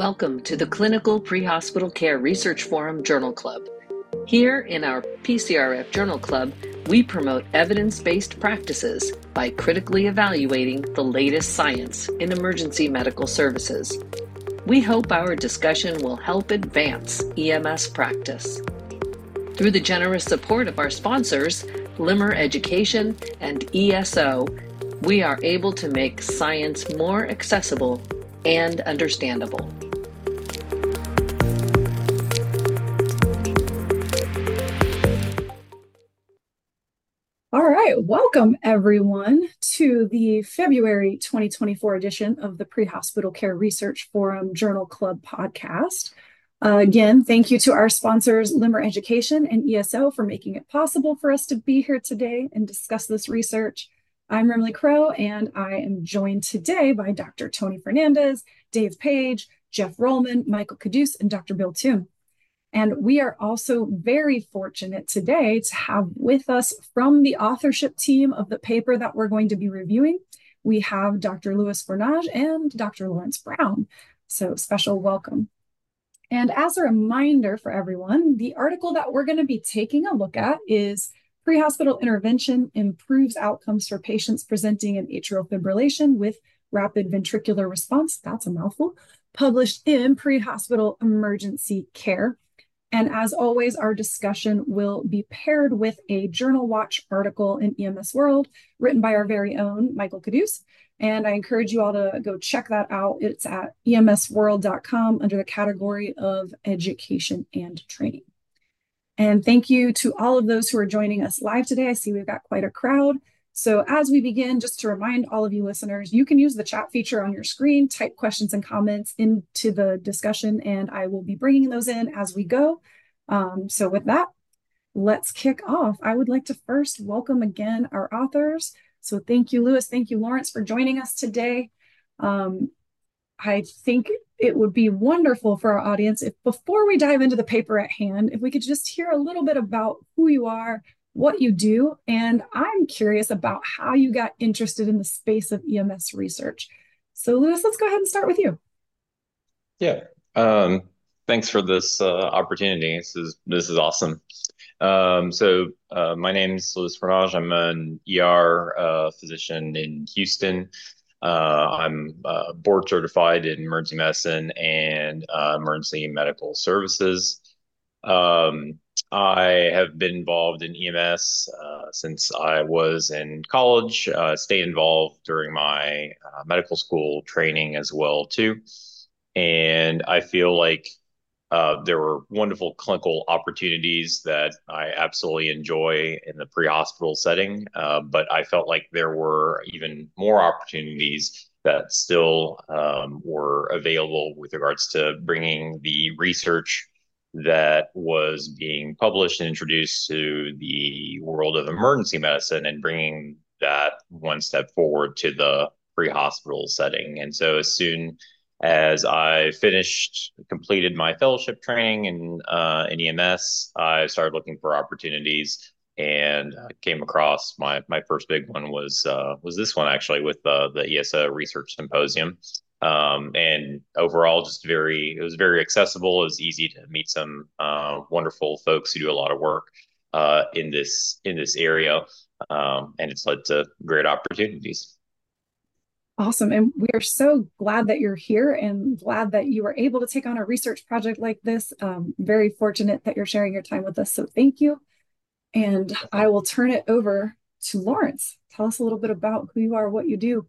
Welcome to the Clinical Pre-Hospital Care Research Forum Journal Club. Here in our PCRF Journal Club, we promote evidence-based practices by critically evaluating the latest science in emergency medical services. We hope our discussion will help advance EMS practice. Through the generous support of our sponsors, Limmer Education and ESO, we are able to make science more accessible and understandable. Right, welcome everyone to the February 2024 edition of the Pre-Hospital Care Research Forum Journal Club podcast. Uh, again, thank you to our sponsors, Limmer Education and ESO, for making it possible for us to be here today and discuss this research. I'm Remle Crowe, and I am joined today by Dr. Tony Fernandez, Dave Page, Jeff Rollman, Michael Kaduce, and Dr. Bill Toon. And we are also very fortunate today to have with us from the authorship team of the paper that we're going to be reviewing, we have Dr. Louis Fornage and Dr. Lawrence Brown. So special welcome. And as a reminder for everyone, the article that we're going to be taking a look at is Pre-hospital intervention improves outcomes for patients presenting an atrial fibrillation with rapid ventricular response. That's a mouthful. Published in Pre-hospital emergency care. And as always, our discussion will be paired with a Journal Watch article in EMS World written by our very own Michael Kaduce. And I encourage you all to go check that out. It's at emsworld.com under the category of education and training. And thank you to all of those who are joining us live today. I see we've got quite a crowd. So as we begin, just to remind all of you listeners, you can use the chat feature on your screen, type questions and comments into the discussion, and I will be bringing those in as we go. Um, so with that, let's kick off. I would like to first welcome again our authors. So thank you, Louis. Thank you, Lawrence, for joining us today. Um, I think it would be wonderful for our audience if before we dive into the paper at hand, if we could just hear a little bit about who you are, what you do, and I'm curious about how you got interested in the space of EMS research. So, Louis, let's go ahead and start with you. Yeah. Um, thanks for this uh, opportunity. This is this is awesome. Um, so, uh, my name is Louis Fornage. I'm an ER uh, physician in Houston. Uh, I'm uh, board certified in emergency medicine and uh, emergency medical services. Um, I have been involved in EMS uh, since I was in college. Uh, stayed involved during my uh, medical school training as well too, and I feel like uh, there were wonderful clinical opportunities that I absolutely enjoy in the pre hospital setting, uh, but I felt like there were even more opportunities that still um, were available with regards to bringing the research that was being published and introduced to the world of emergency medicine and bringing that one step forward to the pre hospital setting. And so, as soon as I finished, completed my fellowship training in, uh, in EMS, I started looking for opportunities and uh, came across my my first big one was uh, was this one actually with the the ESO Research Symposium. Um, and overall, just very it was very accessible. It was easy to meet some uh, wonderful folks who do a lot of work uh, in this in this area, um, and it's led to great opportunities. Awesome. And we are so glad that you're here and glad that you were able to take on a research project like this. Um, very fortunate that you're sharing your time with us. So thank you. And I will turn it over to Lawrence. Tell us a little bit about who you are, what you do,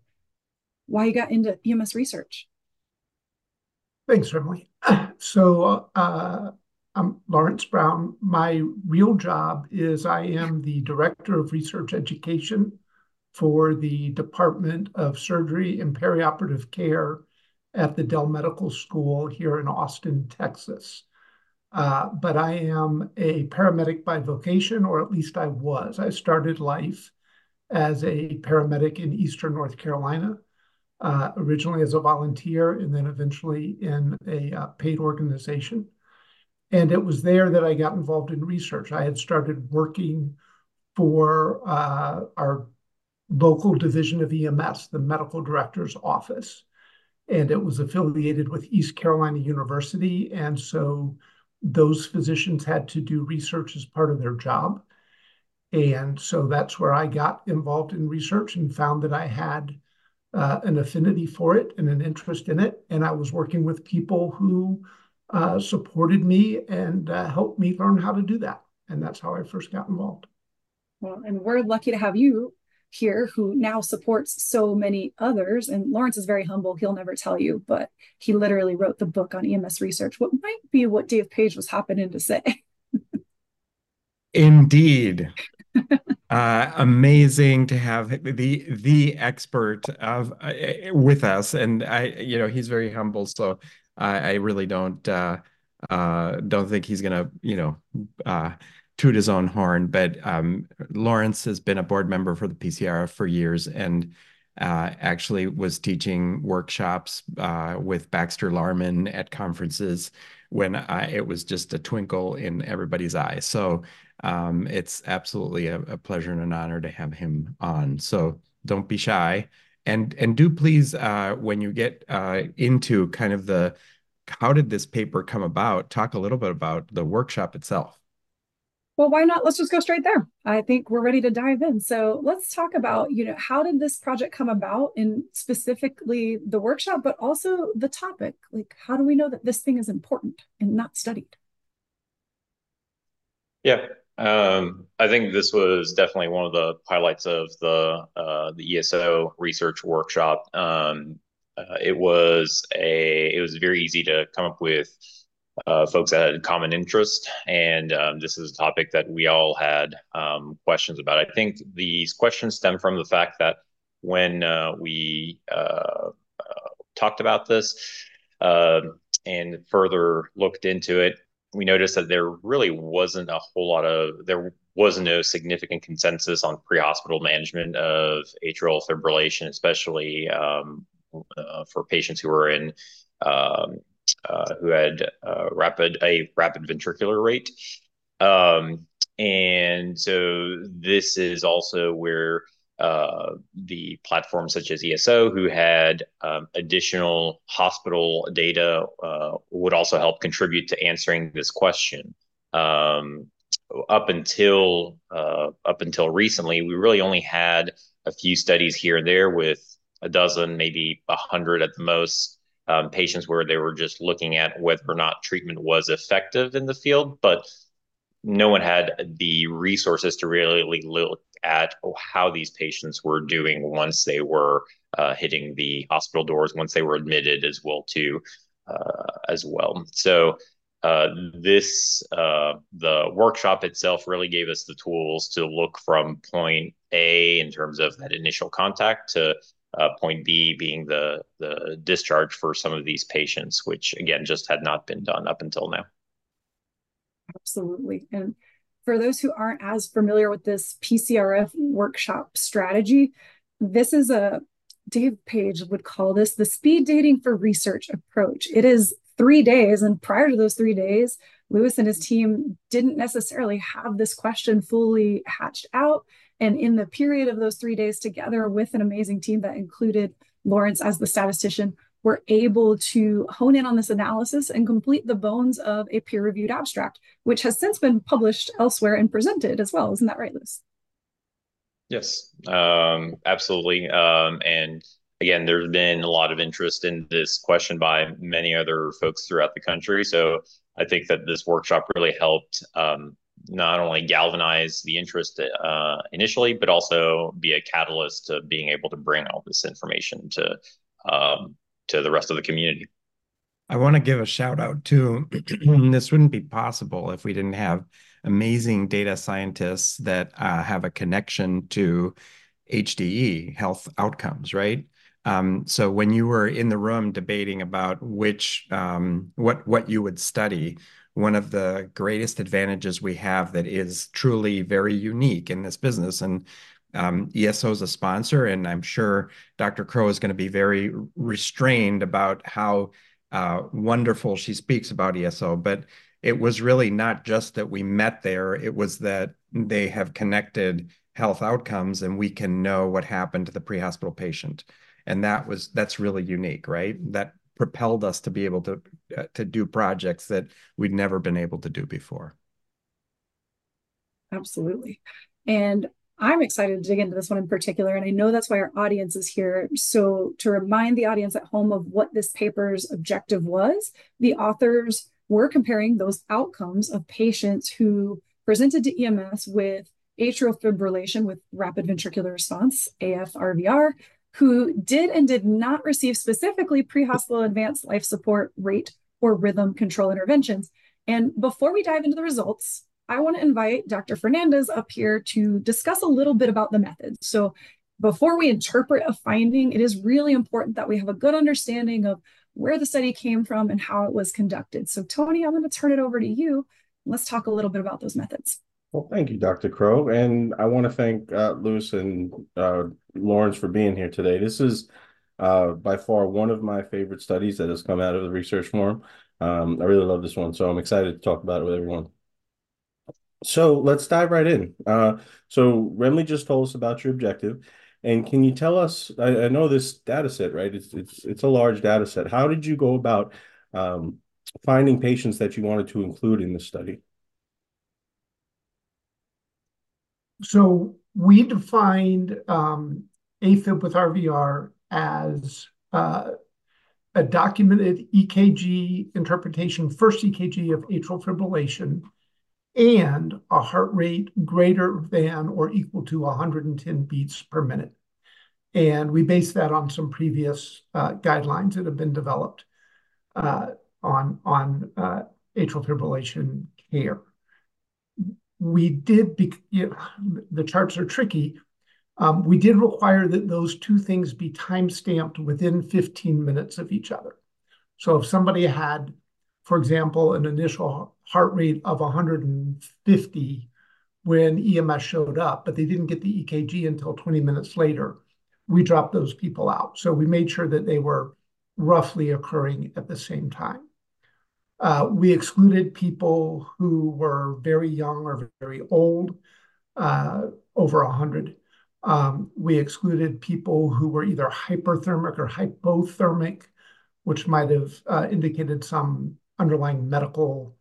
why you got into EMS research. Thanks, Emily. So uh, I'm Lawrence Brown. My real job is I am the Director of Research Education for the Department of Surgery and Perioperative Care at the Dell Medical School here in Austin, Texas. Uh, but I am a paramedic by vocation, or at least I was. I started life as a paramedic in Eastern North Carolina, uh, originally as a volunteer and then eventually in a uh, paid organization. And it was there that I got involved in research. I had started working for uh, our local division of EMS, the medical director's office. and it was affiliated with East Carolina University. And so those physicians had to do research as part of their job. And so that's where I got involved in research and found that I had uh, an affinity for it and an interest in it. And I was working with people who uh, supported me and uh, helped me learn how to do that. And that's how I first got involved. Well, and we're lucky to have you here who now supports so many others. And Lawrence is very humble. He'll never tell you, but he literally wrote the book on EMS research. What might be what Dave Page was happening to say. Indeed. Uh, amazing to have the the expert of uh, with us, and I, you know, he's very humble. So I, I really don't uh, uh, don't think he's gonna, you know, uh, toot his own horn. But um, Lawrence has been a board member for the PCRF for years, and uh, actually was teaching workshops uh, with Baxter Larmon at conferences when I, it was just a twinkle in everybody's eye. So um, it's absolutely a, a, pleasure and an honor to have him on. So don't be shy, and and do please uh, when you get uh, into kind of the how did this paper come about? Talk a little bit about the workshop itself. Well, why not? Let's just go straight there. I think we're ready to dive in. So let's talk about, you know, how did this project come about and specifically the workshop, but also the topic? Like, how do we know that this thing is important and not studied? Yeah, um, I think this was definitely one of the highlights of the uh, the ESO research workshop. Um, uh, it was a it was very easy to come up with uh, folks that had common interest, and um, this is a topic that we all had um, questions about. I think these questions stem from the fact that when uh, we uh, uh, talked about this um, and further looked into it, we noticed that there really wasn't a whole lot of there was no significant consensus on pre-hospital management of atrial fibrillation, especially um, uh, for patients who were in um, uh, who had uh, rapid a rapid ventricular rate. Um, and so this is also where uh, the platforms such as ESO, who had um, additional hospital data, uh, would also help contribute to answering this question. Um, up until uh, up until recently, we really only had a few studies here and there with a dozen, maybe a hundred at the most, um, patients where they were just looking at whether or not treatment was effective in the field, but no one had the resources to really look at how these patients were doing once they were uh, hitting the hospital doors, once they were admitted as well too, uh, as well. So uh, this uh, the workshop itself really gave us the tools to look from point A in terms of that initial contact to uh, point B being the the discharge for some of these patients, which again just had not been done up until now. Absolutely, and for those who aren't as familiar with this PCRF workshop strategy, this is a Dave Page would call this the speed dating for research approach. It is three days, and prior to those three days, Louis and his team didn't necessarily have this question fully hatched out. And in the period of those three days together with an amazing team that included Lawrence as the statistician, we're able to hone in on this analysis and complete the bones of a peer reviewed abstract, which has since been published elsewhere and presented as well. Isn't that right, Louis? Yes, um, absolutely. Um, and again, there's been a lot of interest in this question by many other folks throughout the country. So I think that this workshop really helped um, not only galvanize the interest uh, initially, but also be a catalyst to being able to bring all this information to um, to the rest of the community. I want to give a shout out to this wouldn't be possible if we didn't have amazing data scientists that uh, have a connection to HDE health outcomes, right? Um, so when you were in the room debating about which um, what what you would study, one of the greatest advantages we have that is truly very unique in this business. And um, ESO is a sponsor, and I'm sure Dr. Crowe is going to be very restrained about how uh, wonderful she speaks about ESO. But it was really not just that we met there, it was that they have connected health outcomes and we can know what happened to the pre hospital patient. and that was that's really unique, right? That propelled us to be able to uh, to do projects that we'd never been able to do before. Absolutely. And I'm excited to dig into this one in particular, and I know that's why our audience is here. So, to remind the audience at home of what this paper's objective was, the authors were comparing those outcomes of patients who presented to EMS with atrial fibrillation with rapid ventricular response, AFRVR, who did and did not receive specifically pre hospital advanced life support rate or rhythm control interventions. And before we dive into the results, I want to invite Dr. Fernandez up here to discuss a little bit about the methods. So, before we interpret a finding, it is really important that we have a good understanding of where the study came from and how it was conducted. So, Tony, I'm going to turn it over to you. Let's talk a little bit about those methods. Well, thank you, Dr. Crowe. And I want to thank uh, Louis and uh, Lawrence for being here today. This is uh, by far one of my favorite studies that has come out of the research forum. Um, I really love this one, so I'm excited to talk about it with everyone. So let's dive right in. Uh, so Remle just told us about your objective, and can you tell us? I, I know this data set, right? It's it's it's a large data set. How did you go about um, finding patients that you wanted to include in the study? So we defined um, AFib with RVR as uh, a documented EKG interpretation, first EKG of atrial fibrillation and a heart rate greater than or equal to 110 beats per minute. And we base that on some previous uh, guidelines that have been developed uh, on, on uh, atrial fibrillation care. We did, the charts are tricky. Um, we did require that those two things be time stamped within 15 minutes of each other. So if somebody had for example, an initial heart rate of 150 when EMS showed up, but they didn't get the EKG until 20 minutes later, we dropped those people out. So we made sure that they were roughly occurring at the same time. Uh, we excluded people who were very young or very old, uh, over 100. Um, we excluded people who were either hyperthermic or hypothermic, which might have uh, indicated some underlying medical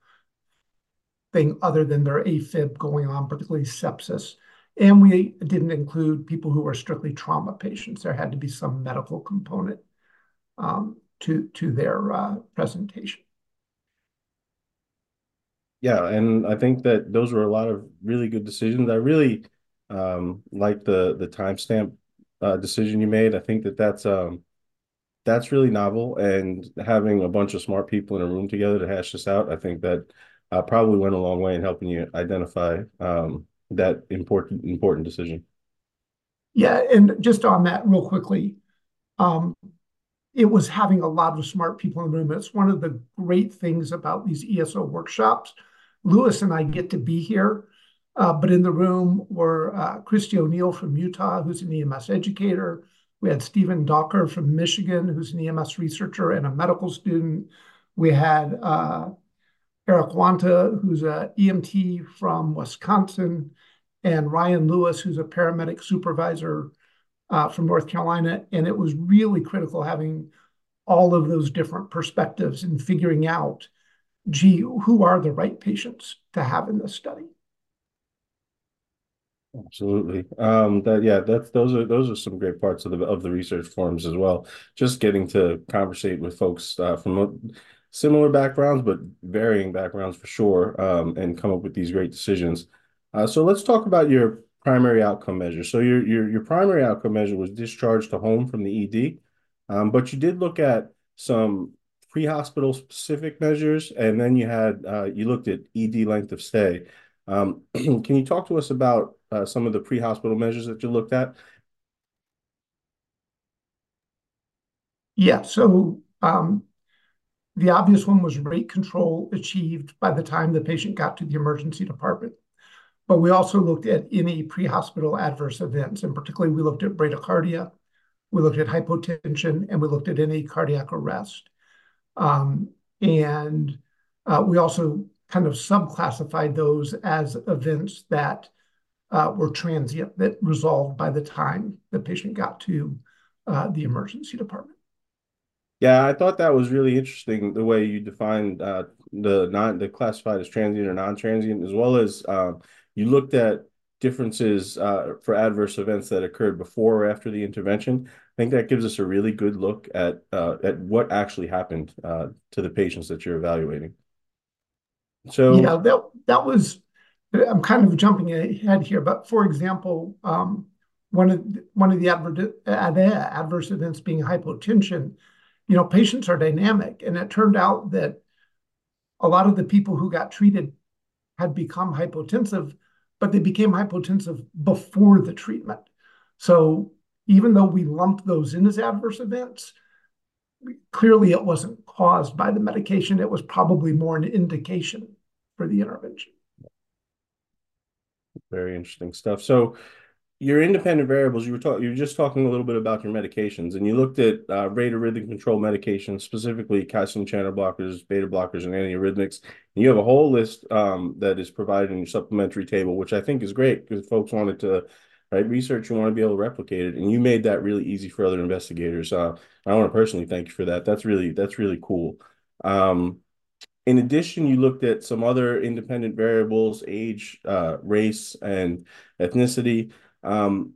thing other than their AFib going on, particularly sepsis. And we didn't include people who were strictly trauma patients. There had to be some medical component um, to to their uh, presentation. Yeah, and I think that those were a lot of really good decisions. I really um, like the the timestamp uh, decision you made. I think that that's um, that's really novel. And having a bunch of smart people in a room together to hash this out, I think that uh, probably went a long way in helping you identify um, that important important decision. Yeah, and just on that real quickly, um, it was having a lot of smart people in the room. It's one of the great things about these ESO workshops. Louis and I get to be here, uh, but in the room were uh, Christy O'Neill from Utah, who's an EMS educator, we had Stephen Dowker from Michigan, who's an EMS researcher and a medical student. We had uh, Eric Wanta, who's an EMT from Wisconsin, and Ryan Lewis, who's a paramedic supervisor uh, from North Carolina. And it was really critical having all of those different perspectives and figuring out, gee, who are the right patients to have in this study? Absolutely. Um, that yeah, that's those are those are some great parts of the of the research forums as well. Just getting to conversate with folks uh, from similar backgrounds, but varying backgrounds for sure, um, and come up with these great decisions. Uh, so let's talk about your primary outcome measure. So your your your primary outcome measure was discharge to home from the ED, um, but you did look at some pre-hospital specific measures, and then you had uh, you looked at ED length of stay. Um, can you talk to us about uh, some of the pre-hospital measures that you looked at? Yeah. So um, the obvious one was rate control achieved by the time the patient got to the emergency department. But we also looked at any pre-hospital adverse events, and particularly we looked at bradycardia, we looked at hypotension, and we looked at any cardiac arrest. Um, and uh, we also kind of subclassified those as events that uh, were transient, that resolved by the time the patient got to uh, the emergency department. Yeah, I thought that was really interesting the way you defined uh, the non the classified as transient or non-transient, as well as um, you looked at differences uh, for adverse events that occurred before or after the intervention. I think that gives us a really good look at uh, at what actually happened uh, to the patients that you're evaluating. So yeah, that that was. I'm kind of jumping ahead here, but for example, um, one of the, one of the adver- adverse events being hypotension. You know, patients are dynamic, and it turned out that a lot of the people who got treated had become hypotensive but they became hypotensive before the treatment. So even though we lump those in as adverse events, clearly it wasn't caused by the medication. It was probably more an indication for the intervention. Very interesting stuff. So your independent variables, you were talking, you were just talking a little bit about your medications, and you looked at uh, rate of rhythm control medications, specifically calcium channel blockers, beta blockers, and antiarrhythmics. And you have a whole list um, that is provided in your supplementary table, which I think is great because folks wanted to right research, you want to be able to replicate it, and you made that really easy for other investigators. Uh, I want to personally thank you for that. That's really that's really cool. Um, in addition, you looked at some other independent variables, age, uh, race, and ethnicity. Um,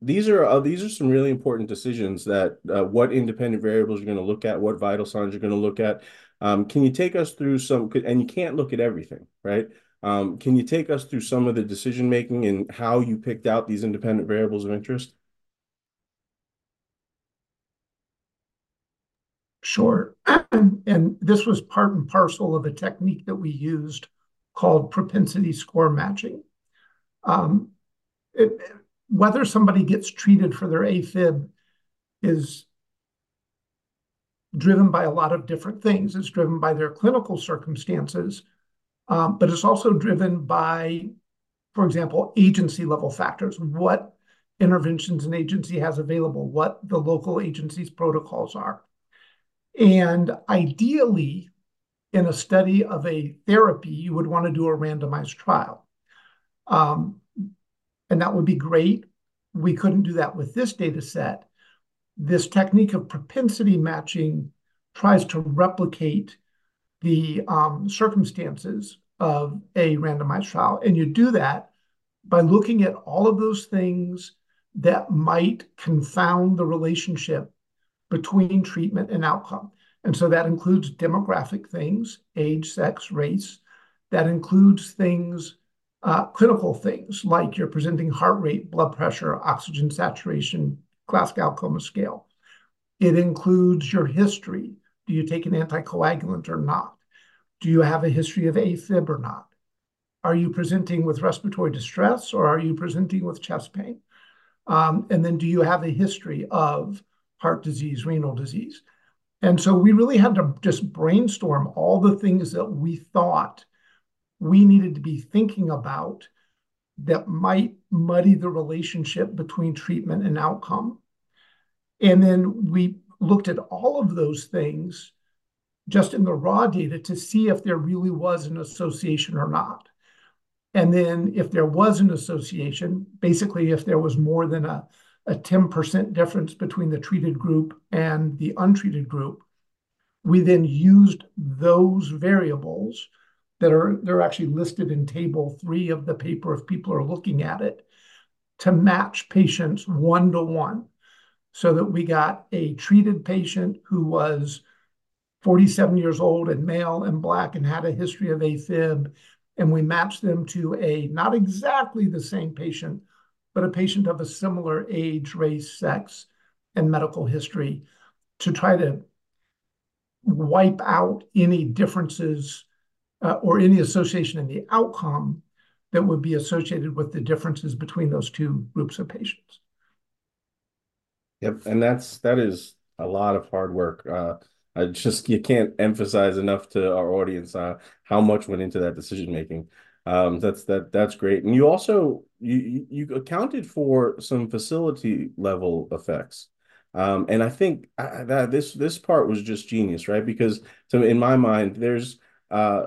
these are uh, these are some really important decisions that uh, what independent variables you're going to look at, what vital signs you're going to look at. Um, can you take us through some? And you can't look at everything, right? Um, can you take us through some of the decision making and how you picked out these independent variables of interest? Sure. and this was part and parcel of a technique that we used called propensity score matching. Um, it, whether somebody gets treated for their AFib is driven by a lot of different things. It's driven by their clinical circumstances, um, but it's also driven by, for example, agency level factors. What interventions an agency has available, what the local agency's protocols are. And ideally, in a study of a therapy, you would want to do a randomized trial. Um, and that would be great. We couldn't do that with this data set. This technique of propensity matching tries to replicate the um, circumstances of a randomized trial. And you do that by looking at all of those things that might confound the relationship between treatment and outcome. And so that includes demographic things, age, sex, race. That includes things uh, clinical things like you're presenting heart rate, blood pressure, oxygen saturation, Glasgow Coma Scale. It includes your history. Do you take an anticoagulant or not? Do you have a history of AFib or not? Are you presenting with respiratory distress or are you presenting with chest pain? Um, and then do you have a history of heart disease, renal disease? And so we really had to just brainstorm all the things that we thought we needed to be thinking about that might muddy the relationship between treatment and outcome. And then we looked at all of those things just in the raw data to see if there really was an association or not. And then if there was an association, basically if there was more than a, a 10% difference between the treated group and the untreated group, we then used those variables that are they're actually listed in table three of the paper if people are looking at it to match patients one to one so that we got a treated patient who was 47 years old and male and black and had a history of AFib and we matched them to a not exactly the same patient but a patient of a similar age race sex and medical history to try to wipe out any differences uh, or any association in the outcome that would be associated with the differences between those two groups of patients. Yep, and that's that is a lot of hard work. Uh, I just you can't emphasize enough to our audience uh, how much went into that decision making. Um, that's that that's great, and you also you you accounted for some facility level effects. Um, and I think uh, that this this part was just genius, right? Because so in my mind, there's uh,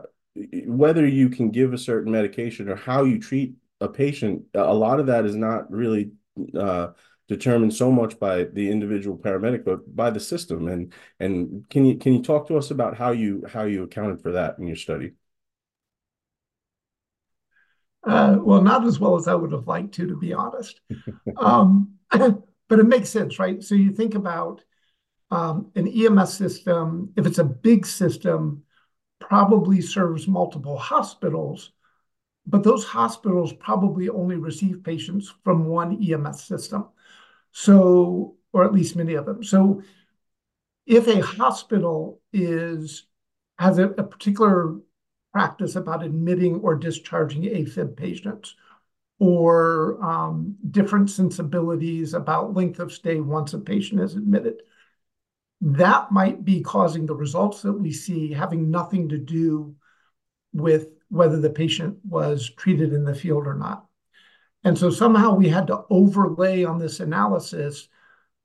whether you can give a certain medication or how you treat a patient, a lot of that is not really uh, determined so much by the individual paramedic, but by the system. And and can you can you talk to us about how you how you accounted for that in your study? Uh, well, not as well as I would have liked to, to be honest. um, but it makes sense, right? So you think about um, an EMS system, if it's a big system, probably serves multiple hospitals, but those hospitals probably only receive patients from one EMS system. So, or at least many of them. So if a hospital is has a, a particular practice about admitting or discharging AFib patients, or um, different sensibilities about length of stay once a patient is admitted. That might be causing the results that we see having nothing to do with whether the patient was treated in the field or not. And so somehow we had to overlay on this analysis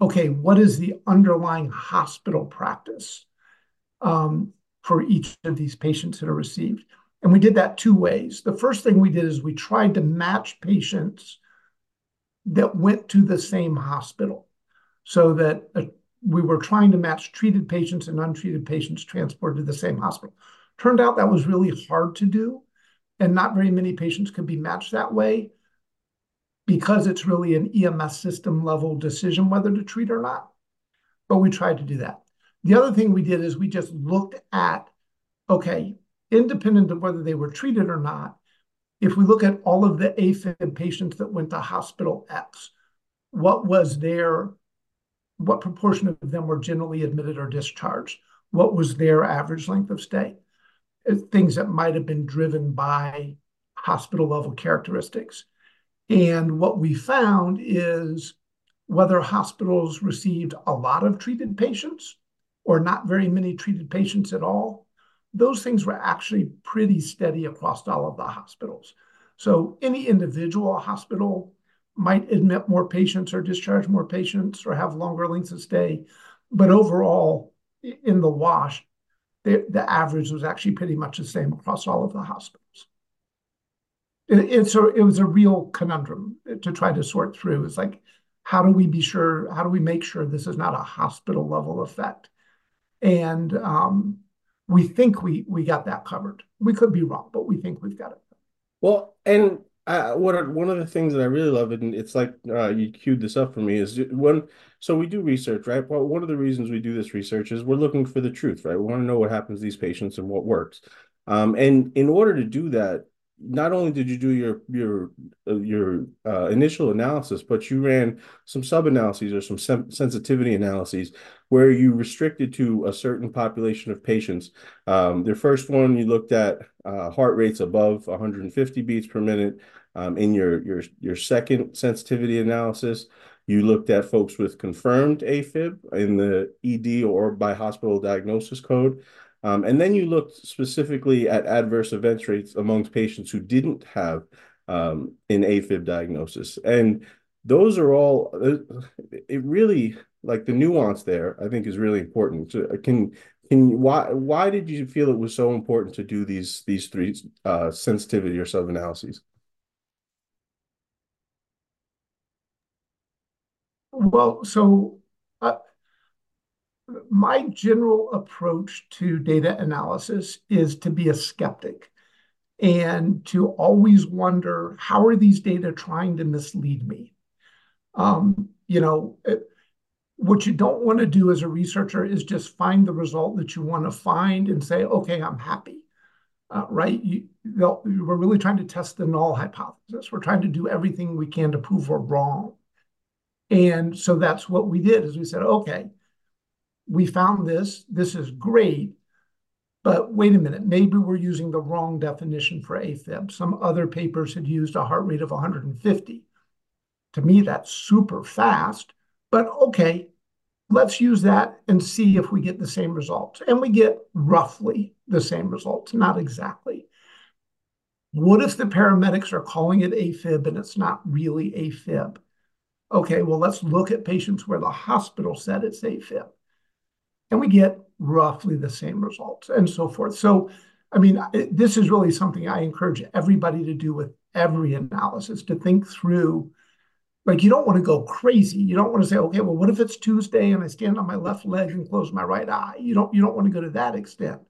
okay, what is the underlying hospital practice um, for each of these patients that are received? And we did that two ways. The first thing we did is we tried to match patients that went to the same hospital so that uh, we were trying to match treated patients and untreated patients transported to the same hospital. Turned out that was really hard to do, and not very many patients could be matched that way because it's really an EMS system level decision whether to treat or not. But we tried to do that. The other thing we did is we just looked at okay, independent of whether they were treated or not, if we look at all of the AFib patients that went to hospital X, what was their, what proportion of them were generally admitted or discharged? What was their average length of stay? Uh, things that might have been driven by hospital level characteristics. And what we found is whether hospitals received a lot of treated patients or not very many treated patients at all, those things were actually pretty steady across all of the hospitals. So any individual hospital might admit more patients or discharge more patients or have longer lengths of stay. But overall, in the wash, the, the average was actually pretty much the same across all of the hospitals. It, it's a, it was a real conundrum to try to sort through. It's like, how do we be sure, how do we make sure this is not a hospital level effect? And um, we think we we got that covered. We could be wrong, but we think we've got it. Well, and uh, what one of the things that I really love, and it's like uh, you queued this up for me, is when so we do research, right? Well, one of the reasons we do this research is we're looking for the truth, right? We want to know what happens to these patients and what works. Um, and in order to do that, not only did you do your your uh, your uh, initial analysis, but you ran some sub analyses or some sem- sensitivity analyses where you restricted to a certain population of patients. Um, the first one you looked at uh, heart rates above 150 beats per minute. Um, in your your your second sensitivity analysis, you looked at folks with confirmed AFib in the ED or by hospital diagnosis code. Um, and then you looked specifically at adverse events rates amongst patients who didn't have um, an AFib diagnosis. And those are all, uh, it really, like the nuance there, I think is really important. So uh, can, can why, why did you feel it was so important to do these, these three uh, sensitivity or sub-analyses? Well, so uh, my general approach to data analysis is to be a skeptic and to always wonder how are these data trying to mislead me? Um, you know what you don't want to do as a researcher is just find the result that you want to find and say okay i'm happy. Uh, right? You, we're really trying to test the null hypothesis. We're trying to do everything we can to prove we're wrong. And so that's what we did is we said okay we found this, this is great, but wait a minute, maybe we're using the wrong definition for AFib. Some other papers had used a heart rate of 150. To me, that's super fast, but okay, let's use that and see if we get the same results. And we get roughly the same results, not exactly. What if the paramedics are calling it AFib and it's not really AFib? Okay, well, let's look at patients where the hospital said it's AFib and we get roughly the same results and so forth. So, I mean, this is really something I encourage everybody to do with every analysis to think through Like you don't want to go crazy. You don't want to say, okay, well, what if it's Tuesday and I stand on my left leg and close my right eye? You don't you don't want to go to that extent.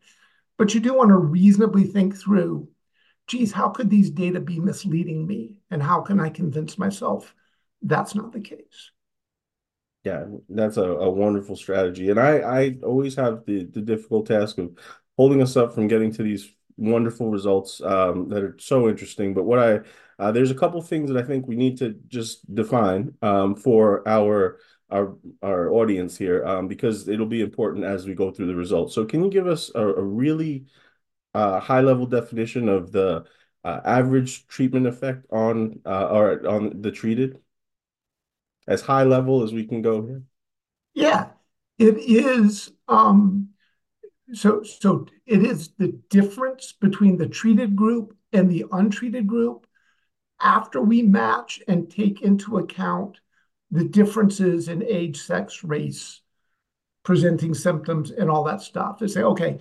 But you do want to reasonably think through, geez, how could these data be misleading me? And how can I convince myself that's not the case? Yeah, that's a, a wonderful strategy. And I, I always have the, the difficult task of holding us up from getting to these wonderful results um, that are so interesting. But what I uh, there's a couple things that I think we need to just define um, for our our our audience here um, because it'll be important as we go through the results. So can you give us a, a really uh, high level definition of the uh, average treatment effect on uh, or on the treated? As high level as we can go here. Yeah, it is. Um, so so it is the difference between the treated group and the untreated group after we match and take into account the differences in age, sex, race, presenting symptoms, and all that stuff. To say, okay,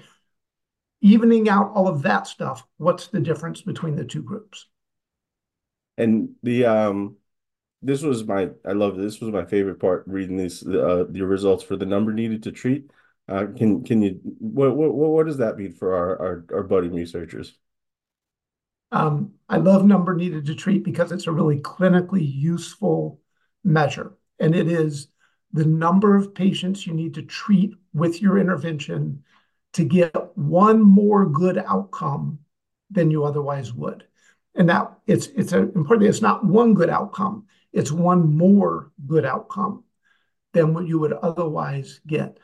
evening out all of that stuff, what's the difference between the two groups? And the um, this was my I love this was my favorite part reading these uh the results for the number needed to treat. Uh, can can you what what what does that mean for our our, our budding researchers? Um, I love number needed to treat because it's a really clinically useful measure, and it is the number of patients you need to treat with your intervention to get one more good outcome than you otherwise would. And that it's it's a, important. It's not one good outcome; it's one more good outcome than what you would otherwise get.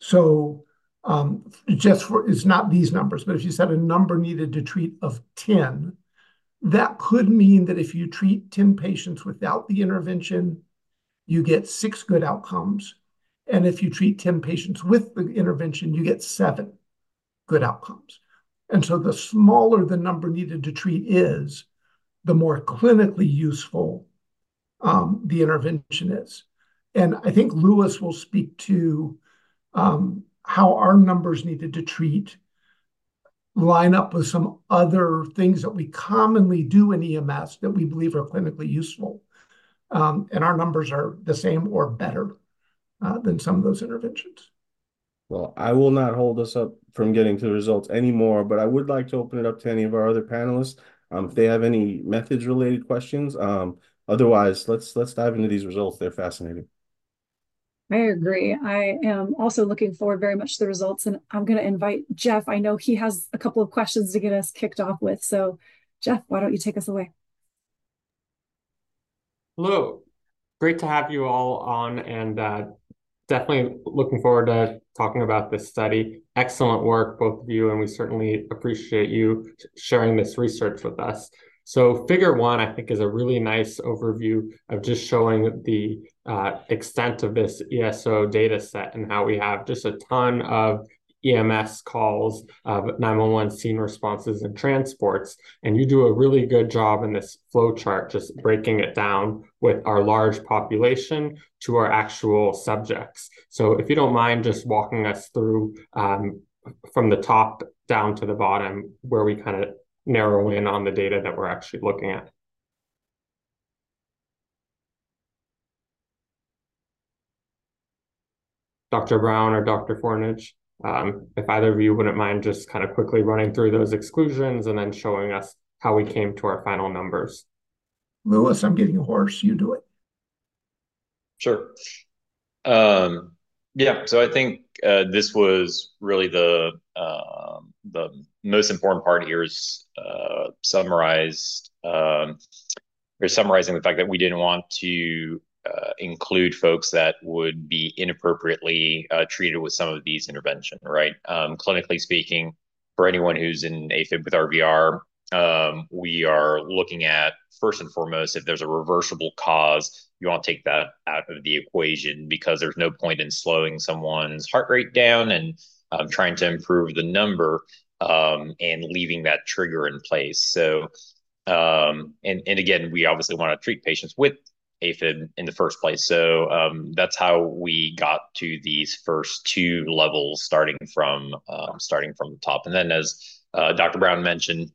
So um, just for it's not these numbers, but if you said a number needed to treat of 10, that could mean that if you treat 10 patients without the intervention, you get six good outcomes. And if you treat 10 patients with the intervention, you get seven good outcomes. And so the smaller the number needed to treat is, the more clinically useful um, the intervention is. And I think Louis will speak to um, how our numbers needed to treat line up with some other things that we commonly do in EMS that we believe are clinically useful. Um, and our numbers are the same or better uh, than some of those interventions. Well, I will not hold us up from getting to the results anymore, but I would like to open it up to any of our other panelists um, if they have any methods related questions. Um, otherwise, let's let's dive into these results. They're fascinating. I agree. I am also looking forward very much to the results, and I'm going to invite Jeff. I know he has a couple of questions to get us kicked off with. So, Jeff, why don't you take us away? Hello. Great to have you all on, and uh, definitely looking forward to talking about this study. Excellent work, both of you, and we certainly appreciate you sharing this research with us. So figure one, I think, is a really nice overview of just showing the uh, extent of this ESO data set and how we have just a ton of EMS calls, uh, 911 scene responses, and transports. And you do a really good job in this flow chart, just breaking it down with our large population to our actual subjects. So if you don't mind just walking us through um, from the top down to the bottom, where we kind of narrow in on the data that we're actually looking at. Dr. Brown or Dr. Fornage, um, if either of you wouldn't mind just kind of quickly running through those exclusions and then showing us how we came to our final numbers. Louis, I'm getting a horse. You do it. Sure. Um, yeah, so I think uh, this was really the uh, the most important part here is uh, summarized um, or summarizing the fact that we didn't want to uh, include folks that would be inappropriately uh, treated with some of these intervention, right? Um, clinically speaking, for anyone who's in AFib with RVR, um, we are looking at first and foremost if there's a reversible cause you want to take that out of the equation because there's no point in slowing someone's heart rate down and um, trying to improve the number um, and leaving that trigger in place so um, and, and again we obviously want to treat patients with AFib in the first place. So um, that's how we got to these first two levels, starting from um, starting from the top. And then, as uh, Dr. Brown mentioned,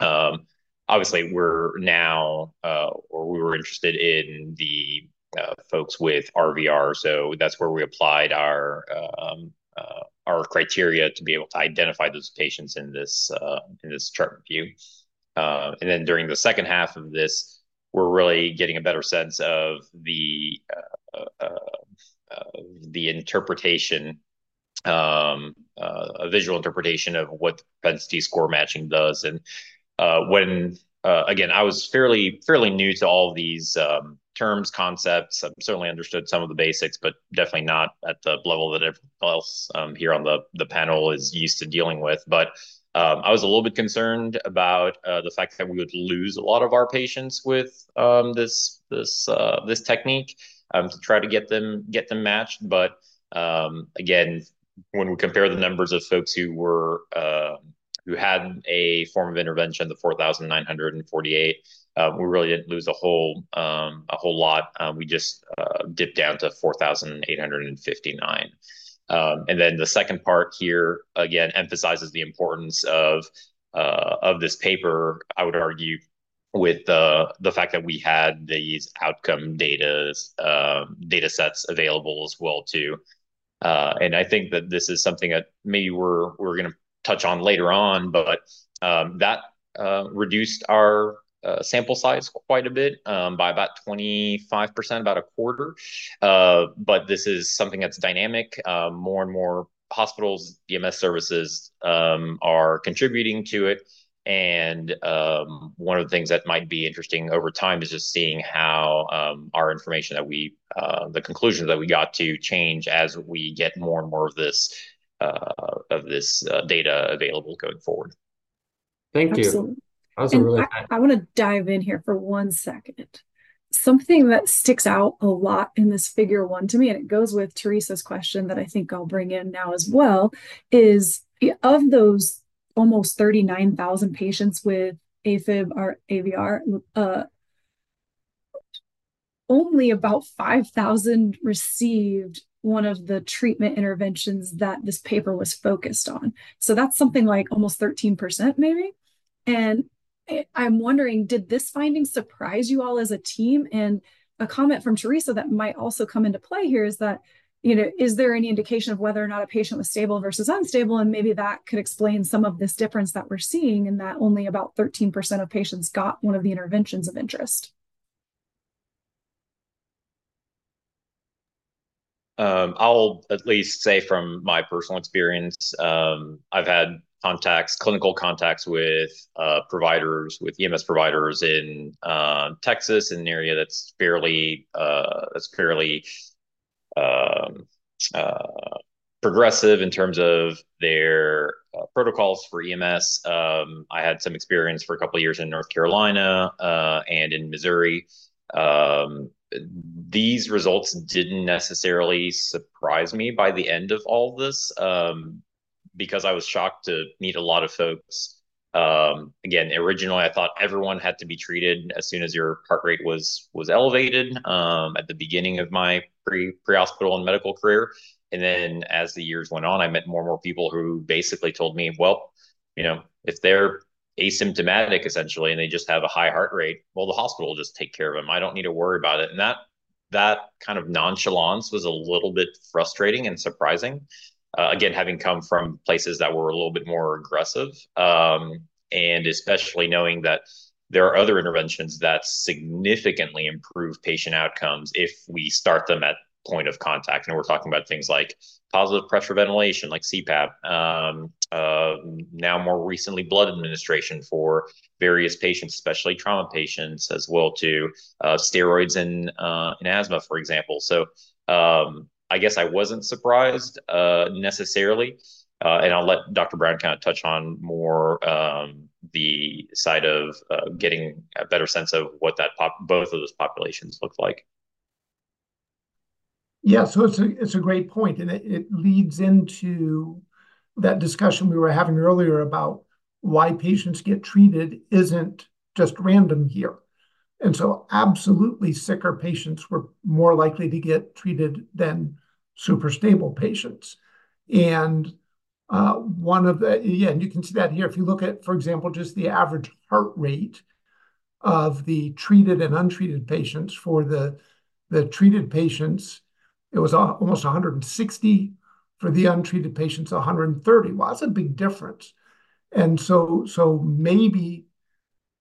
um, obviously, we're now, uh, or we were interested in the uh, folks with RVR. So that's where we applied our um, uh, our criteria to be able to identify those patients in this in this chart review. And then during the second half of this, we're really getting a better sense of the the interpretation, um, a visual interpretation of what the propensity score matching does. And Uh, when, uh, again, I was fairly fairly new to all these um, terms, concepts. I certainly understood some of the basics, but definitely not at the level that everyone else um, here on the the panel is used to dealing with. But um, I was a little bit concerned about uh, the fact that we would lose a lot of our patients with this this uh, this technique to try to get them get them matched. But again, when we compare the numbers of folks who had a form of intervention, the 4,948, uh, we really didn't lose a whole um, a whole lot. Um, we just uh, dipped down to 4,859. Um, and then the second part here, again, emphasizes the importance of uh, of this paper, I would argue, with the the fact that we had these outcome data data sets available as well too. And I think that this is something that maybe we're we're going to touch on later on, but um, that uh, reduced our uh, sample size quite a bit um, by about 25%, about a quarter. Uh, but this is something that's dynamic. Um, more and more hospitals, EMS services are contributing to it. And one of the things that might be interesting over time is just seeing how our information that we, the conclusions that we got to change as we get more and more of this Uh, uh, data available going forward. Thank you. Absolutely. That really. I want to dive in here for one second. Something that sticks out a lot in this figure one to me, and it goes with Teresa's question that I think I'll bring in now as well, is of those almost 39,000 patients with AFib or RVR, uh, only about 5,000 received one of the treatment interventions that this paper was focused on. So that's something like almost 13% maybe. And I'm wondering, did this finding surprise you all as a team? And a comment from Teresa that might also come into play here is that, you know, is there any indication of whether or not a patient was stable versus unstable? And maybe that could explain some of this difference that we're seeing in that only about 13% of patients got one of the interventions of interest. Um, I'll at least say from my personal experience, um, I've had contacts, clinical contacts with uh, providers, with EMS providers in uh, Texas, in an area that's fairly uh, that's fairly um, progressive in terms of their protocols for EMS. I had some experience for a couple years in North Carolina and in Missouri. These results didn't necessarily surprise me by the end of all this um, because I was shocked to meet a lot of folks. Um, again, originally, I thought everyone had to be treated as soon as your heart rate was was elevated um, at the beginning of my pre pre-hospital and medical career. And then as the years went on, I met more and more people who basically told me, well, you know, if they're asymptomatic, essentially, and they just have a high heart rate, well, the hospital will just take care of them. I don't need to worry about it. And that that kind of nonchalance was a little bit frustrating and surprising, uh, again, having come from places that were a little bit more aggressive, um, and especially knowing that there are other interventions that significantly improve patient outcomes if we start them at point of contact. And we're talking about things like positive pressure ventilation, like CPAP, Uh, now more recently blood administration for various patients, especially trauma patients, as well to uh, steroids in uh, asthma, for example. So um, I guess I wasn't surprised necessarily. And I'll let Dr. Brown kind of touch on more um, the side of getting a better sense of what that pop- both of those populations look like. Yeah, so it's a it's a great point. And it leads into that discussion we were having earlier about why patients get treated isn't just random here. And so absolutely sicker patients were more likely to get treated than super stable patients. And uh, one of the, yeah, and you can see that here. If you look at, for example, just the average heart rate, of the treated and untreated patients. For the, the treated patients, it was uh, almost 160. For the untreated patients, 130. Well, that's a big difference. And so so maybe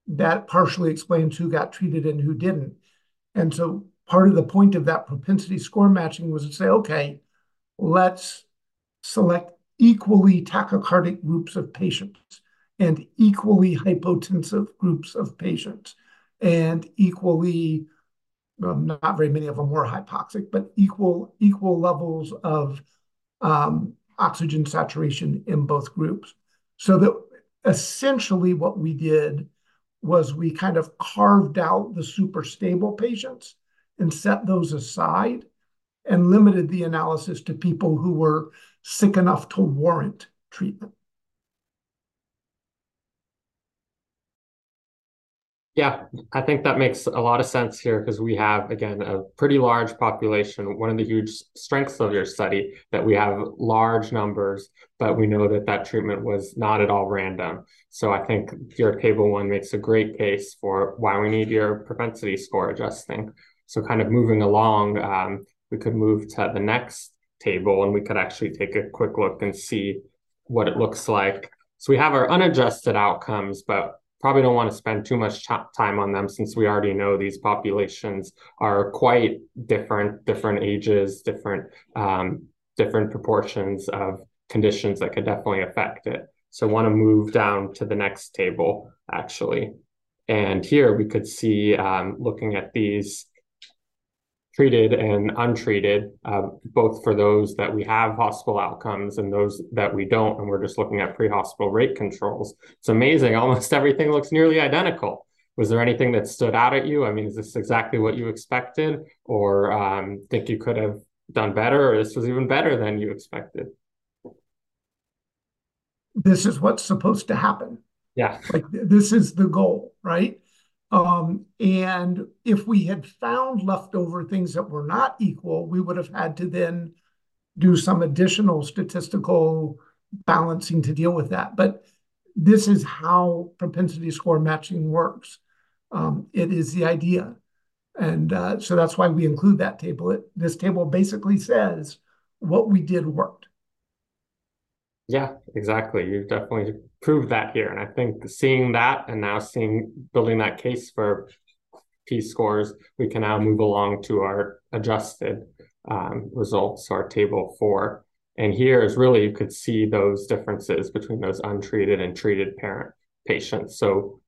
that partially explains who got treated and who didn't. And so part of the point of that propensity score matching was to say, "Okay, let's select equally tachycardic groups of patients and equally hypotensive groups of patients and equally, not very many of them were hypoxic, but equal equal levels of Um, oxygen saturation in both groups." So that essentially what we did was we kind of carved out the super stable patients and set those aside and limited the analysis to people who were sick enough to warrant treatment. Yeah, I think that makes a lot of sense here because we have, again, a pretty large population. One of the huge strengths of your study that we have large numbers, but we know that that treatment was not at all random. So I think your table one makes a great case for why we need your propensity score adjusting. So kind of moving along, um, we could move to the next table and we could actually take a quick look and see what it looks like. So we have our unadjusted outcomes, but probably don't want to spend too much time on them since we already know these populations are quite different, different ages, different um, different proportions of conditions that could definitely affect it. So want to move down to the next table, actually. And here we could see, um, looking at these treated and untreated, um, both for those that we have hospital outcomes and those that we don't, and we're just looking at pre-hospital rate controls. It's amazing. Almost everything looks nearly identical. Was there anything that stood out at you? I mean, is this exactly what you expected or um, think you could have done better or this was even better than you expected? This is what's supposed to happen. Yeah. Like This is the goal, right? Um, and if we had found leftover things that were not equal, we would have had to then do some additional statistical balancing to deal with that. But this is how propensity score matching works. Um, it is the idea. And uh, so that's why we include that table. This table basically says what we did worked. Yeah, exactly. You've definitely proved that here. And I think seeing that and now seeing building that case for P-scores, we can now move along to our adjusted um, results, our table four. And here is really you could see those differences between those untreated and treated parent patients. So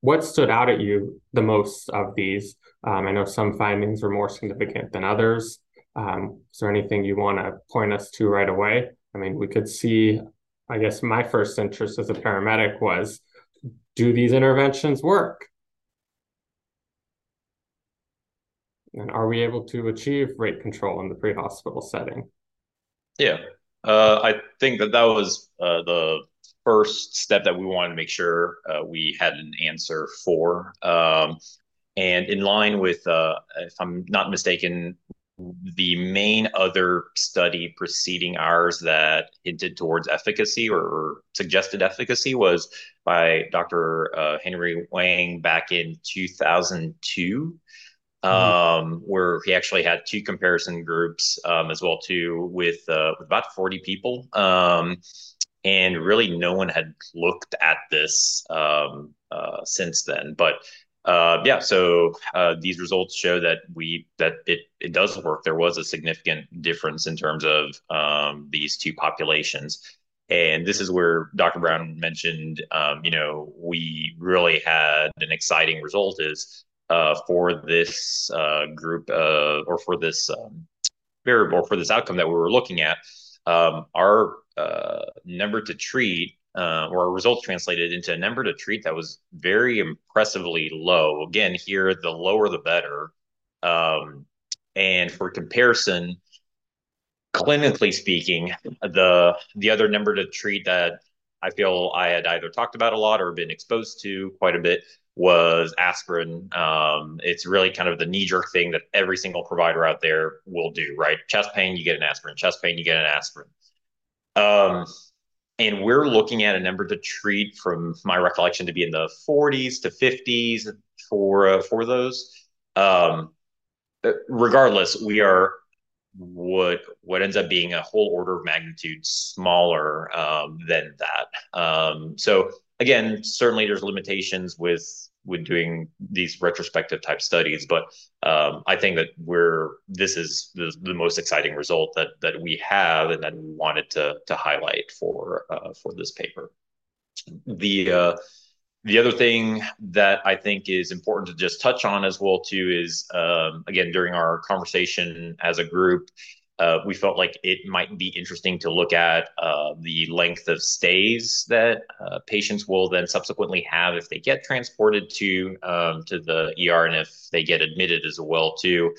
what stood out at you the most of these? Um, I know some findings were more significant than others. Um, is there anything you want to point us to right away? I mean, we could see, I guess my first interest as a paramedic was, do these interventions work? And are we able to achieve rate control in the pre-hospital setting? Yeah. Uh, I think that that was uh, the first step that we wanted to make sure uh, we had an answer for. Um, and in line with, if I'm not mistaken, the main other study preceding ours that hinted towards efficacy or suggested efficacy was by Dr. Uh, Henry Wang back in 2002, mm-hmm. um, where he actually had two comparison groups um, as well too with uh, about 40 people. Um, and really no one had looked at this uh, since then. But Uh, yeah, so uh, these results show that we that it it does work. There was a significant difference in terms of um, these two populations. And this is where Dr. Brown mentioned um, you know, we really had an exciting result is uh, for this group or for this um, variable, for this outcome that we were looking at, our number to treat Uh, or results translated into a number to treat that was very impressively low. Again, here, the lower the better. Um, and for comparison, clinically speaking, the the other number to treat that I feel I had either talked about a lot or been exposed to quite a bit was aspirin. Um, it's really kind of the knee-jerk thing that every single provider out there will do, right? Chest pain, you get an aspirin. Chest pain, you get an aspirin. Um, and we're looking at a number to treat from my recollection to be in the 40s to 50s for uh, for those. Um, regardless, we are what what ends up being a whole order of magnitude smaller um, than that. Um, so again, certainly there's limitations with with doing these retrospective type studies, but um, I think that we're this is the, the, most exciting result that that we have, and that we wanted to to highlight for uh, for this paper. The uh, the other thing that I think is important to just touch on as well too is um, again during our conversation as a group, uh, we felt like it might be interesting to look at uh, the length of stays that uh, patients will then subsequently have if they get transported to um, to the ER and if they get admitted as well too.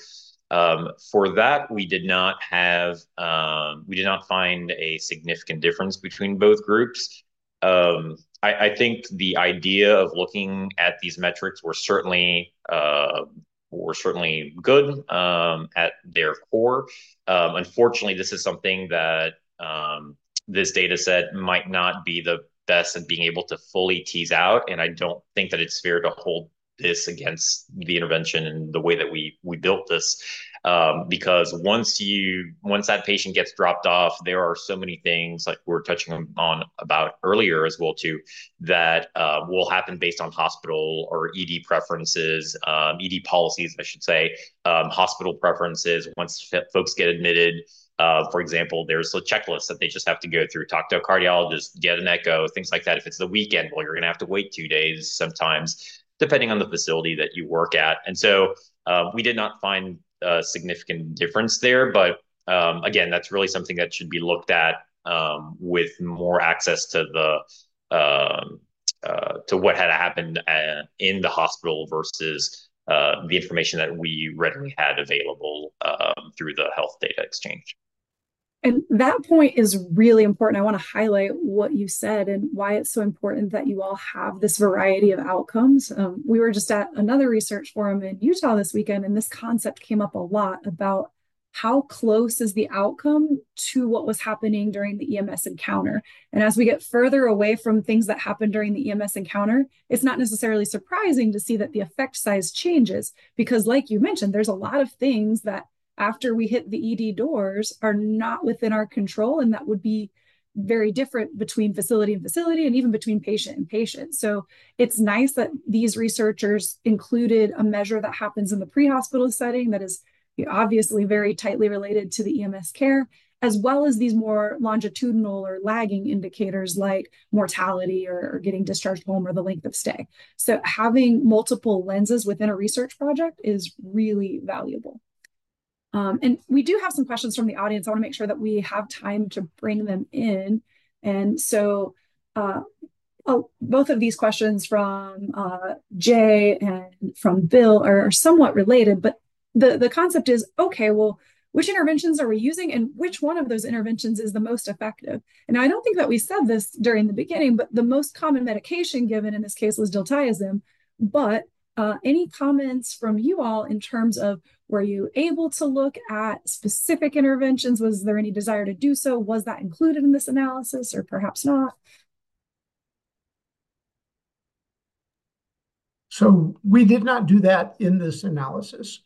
Um, for that, we did not have um, we did not find a significant difference between both groups. Um, I, I, think the idea of looking at these metrics were certainly uh, were certainly good um, at their core. Um, unfortunately, this is something that um, this data set might not be the best at being able to fully tease out. And I don't think that it's fair to hold this against the intervention and the way that we we built this um, because once you once that patient gets dropped off there are so many things like we are touching on about earlier as well too that uh, will happen based on hospital or ed preferences um, ed policies i should say um, hospital preferences once f- folks get admitted uh, for example, there's a checklist that they just have to go through. Talk to a cardiologist, get an echo, things like that. If it's the weekend, well, you're going to have to wait two days sometimes depending on the facility that you work at. And so uh, we did not find a significant difference there. But um, again, that's really something that should be looked at um, with more access to the um, uh, to what had happened uh, in the hospital versus uh, the information that we readily had available um, through the health data exchange. And that point is really important. I want to highlight what you said and why it's so important that you all have this variety of outcomes. Um, we were just at another research forum in Utah this weekend, and this concept came up a lot about how close is the outcome to what was happening during the EMS encounter. And as we get further away from things that happened during the EMS encounter, it's not necessarily surprising to see that the effect size changes because, like you mentioned, there's a lot of things that after we hit the ED doors are not within our control. And that would be very different between facility and facility and even between patient and patient. So it's nice that these researchers included a measure that happens in the pre hospital setting that is obviously very tightly related to the EMS care, as well as these more longitudinal or lagging indicators like mortality or, or, getting discharged home or the length of stay. So having multiple lenses within a research project is really valuable. Um, and we do have some questions from the audience. I want to make sure that we have time to bring them in. And so uh, oh, both of these questions from uh, Jay and from Bill are somewhat related, but the, the concept is, okay, well, which interventions are we using and which one of those interventions is the most effective? And I don't think that we said this during the beginning, but the most common medication given in this case was diltiazem. But uh, any comments from you all in terms of were you able to look at specific interventions? Was there any desire to do so? Was that included in this analysis or perhaps not? So we did not do that in this analysis,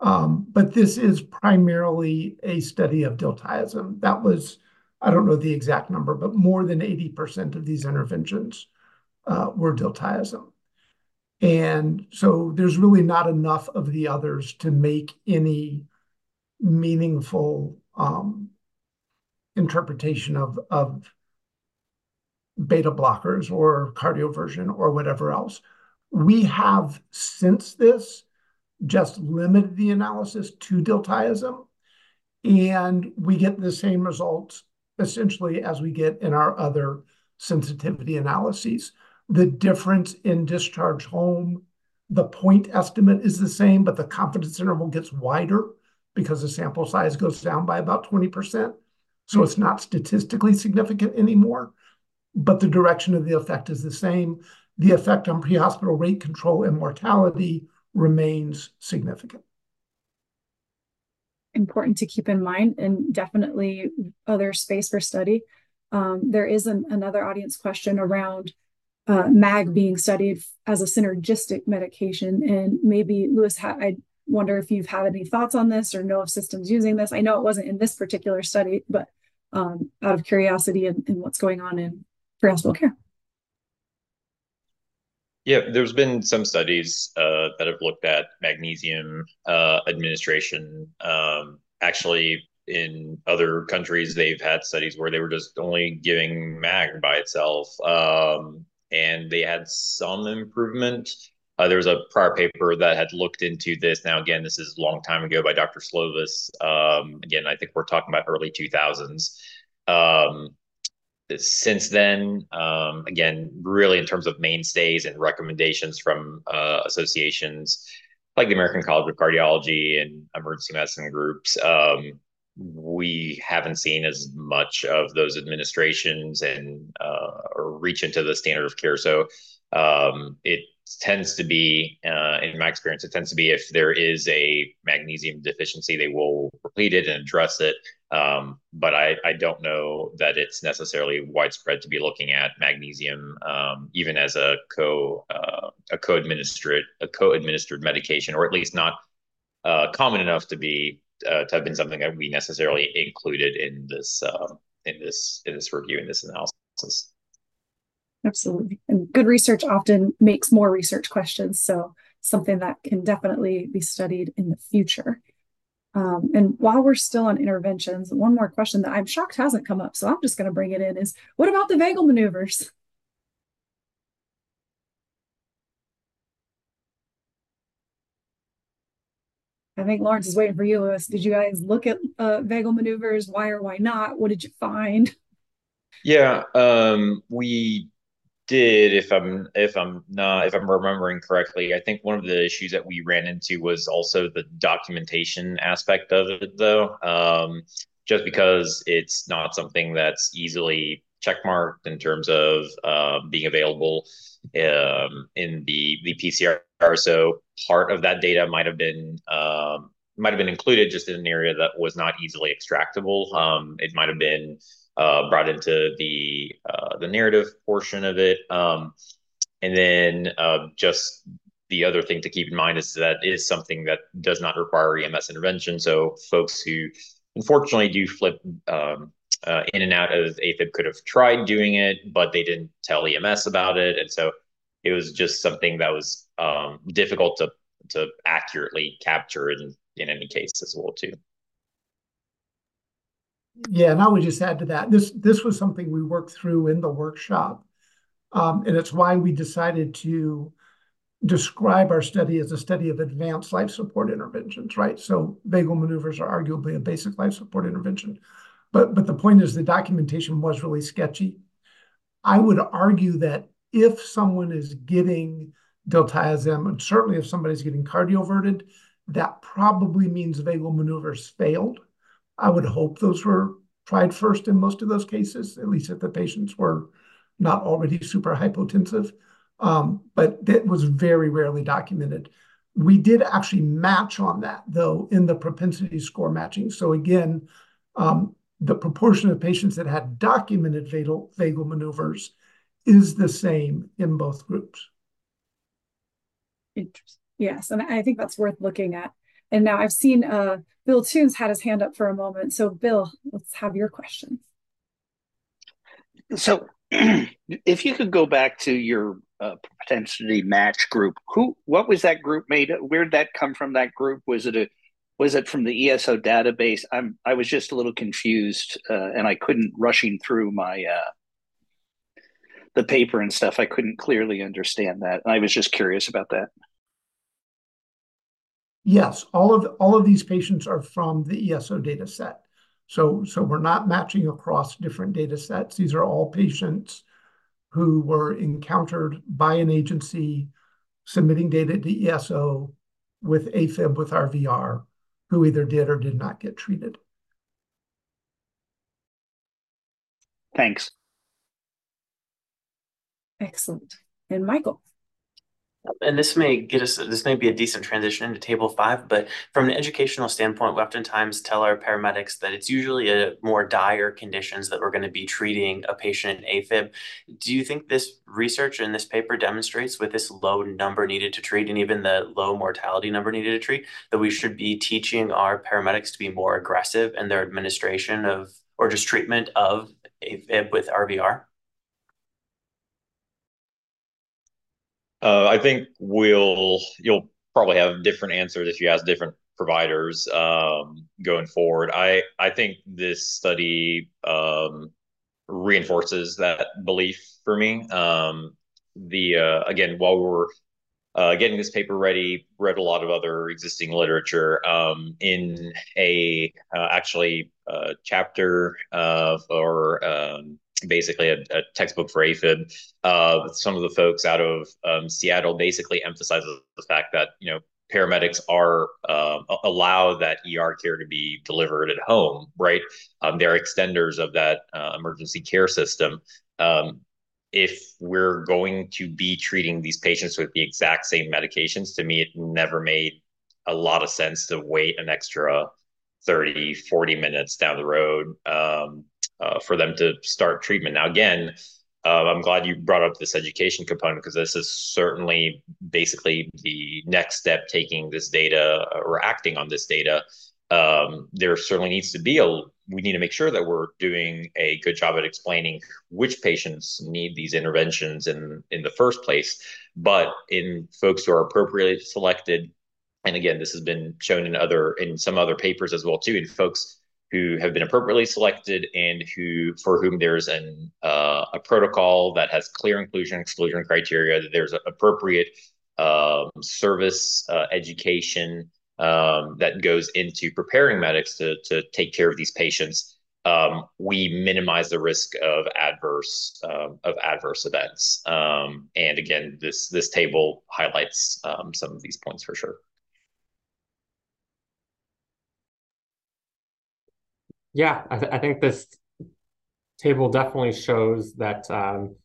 um, but this is primarily a study of diltiazem. That was, I don't know the exact number, but more than 80% of these interventions uh, were diltiazem. And so there's really not enough of the others to make any meaningful um, interpretation of, of beta blockers or cardioversion or whatever else. We have, since this, just limited the analysis to diltiazem, and we get the same results essentially as we get in our other sensitivity analyses. The difference in discharge home, the point estimate is the same, but the confidence interval gets wider because the sample size goes down by about 20%. So it's not statistically significant anymore, but the direction of the effect is the same. The effect on pre-hospital rate control and mortality remains significant. Important to keep in mind and definitely other space for study. Um, there is an, another audience question around uh, MAG being studied as a synergistic medication. And maybe, Louis, I wonder if you've had any thoughts on this or know of systems using this. I know it wasn't in this particular study, but um, out of curiosity and, and what's going on in pre-hospital care. Yeah, there's been some studies uh, that have looked at magnesium uh, administration. Um, actually, in other countries, they've had studies where they were just only giving mag by itself, um, and they had some improvement. Uh, there was a prior paper that had looked into this. Now, again, this is a long time ago by Dr. Slovis. Um, again, I think we're talking about early 2000s. Um, since then, um, again, really in terms of mainstays and recommendations from uh, associations like the American College of Cardiology and emergency medicine groups, um, we haven't seen as much of those administrations and uh, or reach into the standard of care. So um, it tends to be, uh, in my experience, it tends to be if there is a magnesium deficiency, they will replete it and address it. Um, but I, I don't know that it's necessarily widespread to be looking at magnesium, um, even as a co uh, a co-administered a co-administered medication, or at least not uh, common enough to be uh, to have been something that we necessarily included in this uh, in this in this review in this analysis. Absolutely. And good research often makes more research questions. So something that can definitely be studied in the future. Um, and while we're still on interventions, one more question that I'm shocked hasn't come up, so I'm just going to bring it in is what about the vagal maneuvers? I think Lawrence is waiting for you, Louis. Did you guys look at uh, vagal maneuvers? Why or why not? What did you find? Yeah, um, we did, if I'm if I'm not if I'm remembering correctly, I think one of the issues that we ran into was also the documentation aspect of it, though. Um, just because it's not something that's easily checkmarked in terms of uh, being available um, in the the PCR. So part of that data might have been um, might have been included just in an area that was not easily extractable. Um, it might have been uh, brought into the uh, the narrative portion of it. Um, and then uh, just the other thing to keep in mind is that is something that does not require EMS intervention. So folks who unfortunately do flip um, uh, in and out of AFib could have tried doing it, but they didn't tell EMS about it, and so it was just something that was um, difficult to to accurately capture in in any case as well too. Yeah, and I would just add to that. This this was something we worked through in the workshop, um, and it's why we decided to describe our study as a study of advanced life support interventions. Right. So vagal maneuvers are arguably a basic life support intervention, but but the point is the documentation was really sketchy. I would argue that if someone is getting diltiazem, and certainly if somebody's getting cardioverted, that probably means vagal maneuvers failed I would hope those were tried first in most of those cases, at least if the patients were not already super hypotensive. Um, but that was very rarely documented. We did actually match on that, though, in the propensity score matching. So again, um, the proportion of patients that had documented vagal, vagal maneuvers is the same in both groups. Interesting. Yes, and I think that's worth looking at. And now I've seen uh, Bill Toons had his hand up for a moment. So, Bill, let's have your question. So, if you could go back to your uh, propensity match group, who, what was that group made? Where did that come from? That group was it a, was it from the ESO database? I'm, I was just a little confused, uh, and I couldn't rushing through my uh, the paper and stuff. I couldn't clearly understand that, and I was just curious about that. Yes, all of all of these patients are from the ESO data set. So, so we're not matching across different data sets. These are all patients who were encountered by an agency submitting data to ESO with AFib with RVR, who either did or did not get treated. Thanks. Excellent. And Michael. And this may get us this may be a decent transition into table five but from an educational standpoint we oftentimes tell our paramedics that it's usually a more dire conditions that we're going to be treating a patient in afib do you think this research in this paper demonstrates with this low number needed to treat and even the low mortality number needed to treat that we should be teaching our paramedics to be more aggressive in their administration of or just treatment of afib with rvr Uh, I think we'll you'll probably have different answers if you ask different providers um, going forward. I I think this study um, reinforces that belief for me. Um, the uh, again, while we're uh, getting this paper ready, read a lot of other existing literature um, in a uh, actually uh, chapter of or um, basically a, a, textbook for AFib. Uh, some of the folks out of um, Seattle basically emphasizes the fact that you know paramedics are uh, allow that ER care to be delivered at home, right? Um, they're extenders of that uh, emergency care system. Um, if we're going to be treating these patients with the exact same medications, to me, it never made a lot of sense to wait an extra 30, 40 minutes down the road um, uh, for them to start treatment. Now, again, uh, I'm glad you brought up this education component because this is certainly basically the next step taking this data or acting on this data. Um, there certainly needs to be a we need to make sure that we're doing a good job at explaining which patients need these interventions in in the first place but in folks who are appropriately selected and again this has been shown in other in some other papers as well too in folks who have been appropriately selected and who for whom there's an uh, a protocol that has clear inclusion exclusion criteria that there's appropriate um, service uh, education um, that goes into preparing medics to to take care of these patients. Um, we minimize the risk of adverse um, of adverse events. Um, and again this this table highlights um, some of these points for sure Yeah, I, th I think this table definitely shows that um,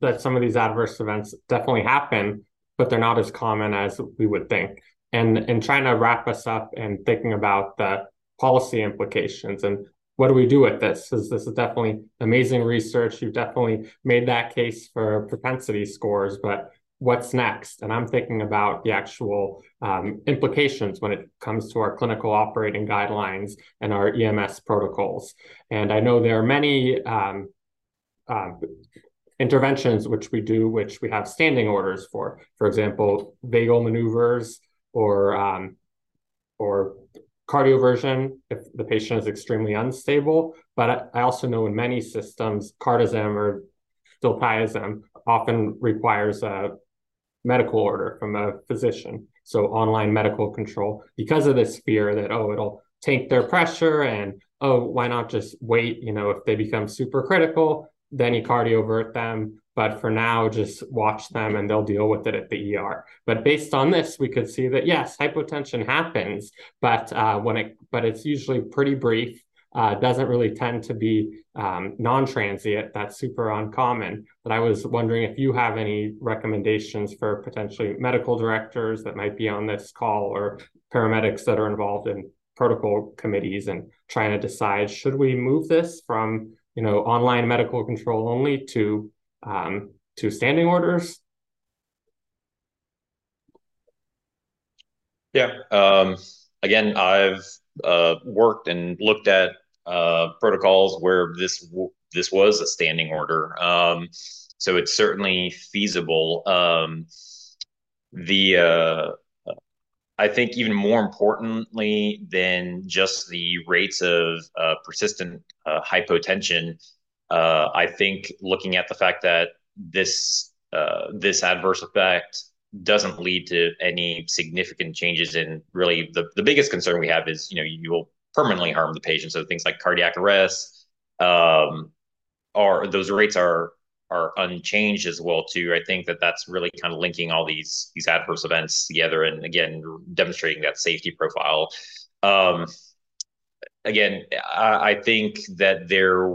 that some of these adverse events definitely happen, but they're not as common as we would think. And in trying to wrap us up and thinking about the policy implications and what do we do with this? Because this is definitely amazing research. You've definitely made that case for propensity scores, but what's next? And I'm thinking about the actual um, implications when it comes to our clinical operating guidelines and our EMS protocols. And I know there are many um, um, interventions which we do, which we have standing orders for. For example, vagal maneuvers or um, or cardioversion if the patient is extremely unstable. But I also know in many systems, cardizem or diltiazem often requires a medical order from a physician. So online medical control because of this fear that, oh, it'll tank their pressure and, oh, why not just wait? You know, if they become super critical, then you cardiovert them. But for now, just watch them and they'll deal with it at the ER. But based on this, we could see that yes, hypotension happens, but uh, when it but it's usually pretty brief uh, doesn't really tend to be um, non-transient. That's super uncommon. But I was wondering if you have any recommendations for potentially medical directors that might be on this call or paramedics that are involved in protocol committees and trying to decide should we move this from you know online medical control only to um, to standing orders. Yeah. Um, again, I've uh, worked and looked at uh, protocols where this this was a standing order. Um, so it's certainly feasible. Um, the uh, I think even more importantly than just the rates of uh, persistent uh, hypotension, uh, I think looking at the fact that this uh, this adverse effect doesn't lead to any significant changes in really the, the biggest concern we have is you know you will permanently harm the patient. So things like cardiac arrest, um, are those rates are are unchanged as well too. I think that that's really kind of linking all these these adverse events together, and again demonstrating that safety profile. Um, again, I, I think that there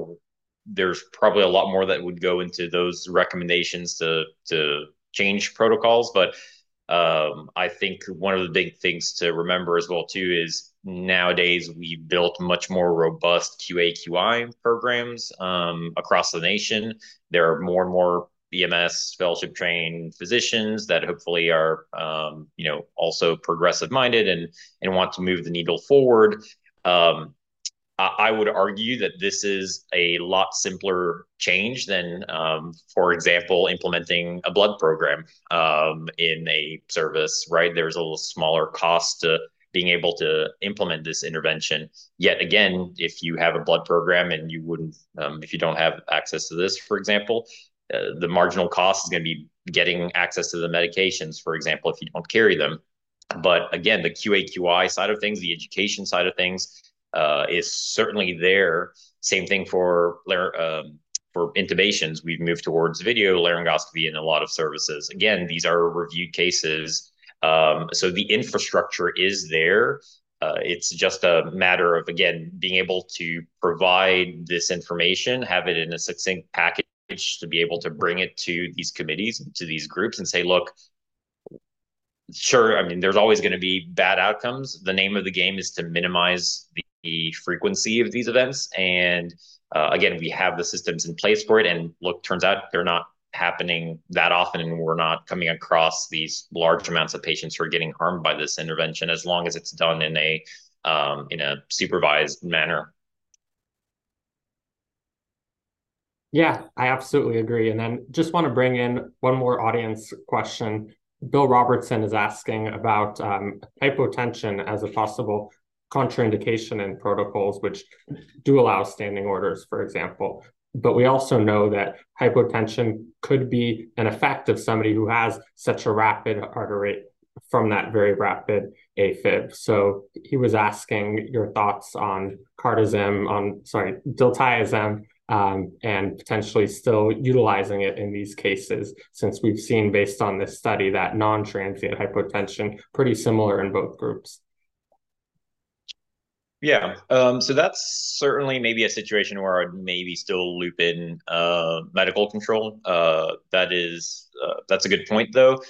there's probably a lot more that would go into those recommendations to to change protocols, but um, I think one of the big things to remember as well too is nowadays we've built much more robust QA QI programs um, across the nation. There are more and more EMS fellowship trained physicians that hopefully are um, you know also progressive minded and and want to move the needle forward. Um, I would argue that this is a lot simpler change than, um, for example, implementing a blood program um, in a service, right? There's a little smaller cost to being able to implement this intervention. Yet again, if you have a blood program and you wouldn't, um, if you don't have access to this, for example, uh, the marginal cost is going to be getting access to the medications, for example, if you don't carry them. But again, the QA QI side of things, the education side of things, uh, is certainly there. Same thing for um, for intubations. We've moved towards video laryngoscopy in a lot of services. Again, these are reviewed cases, um, so the infrastructure is there. Uh, it's just a matter of again being able to provide this information, have it in a succinct package to be able to bring it to these committees to these groups and say, look, sure, I mean, there's always going to be bad outcomes. The name of the game is to minimize the the frequency of these events. And uh, again, we have the systems in place for it. And look, turns out they're not happening that often, and we're not coming across these large amounts of patients who are getting harmed by this intervention, as long as it's done in a um, in a supervised manner. Yeah, I absolutely agree. And then just want to bring in one more audience question. Bill Robertson is asking about um, hypotension as a possible contraindication in protocols which do allow standing orders, for example. But we also know that hypotension could be an effect of somebody who has such a rapid heart rate from that very rapid AFib. So he was asking your thoughts on cardizem, on sorry, diltiazem, um, and potentially still utilizing it in these cases, since we've seen based on this study that non-transient hypotension pretty similar in both groups. Yeah. Um, so that's certainly maybe a situation where I'd maybe still loop in uh, medical control. Uh, that is, uh, that's a good point, though.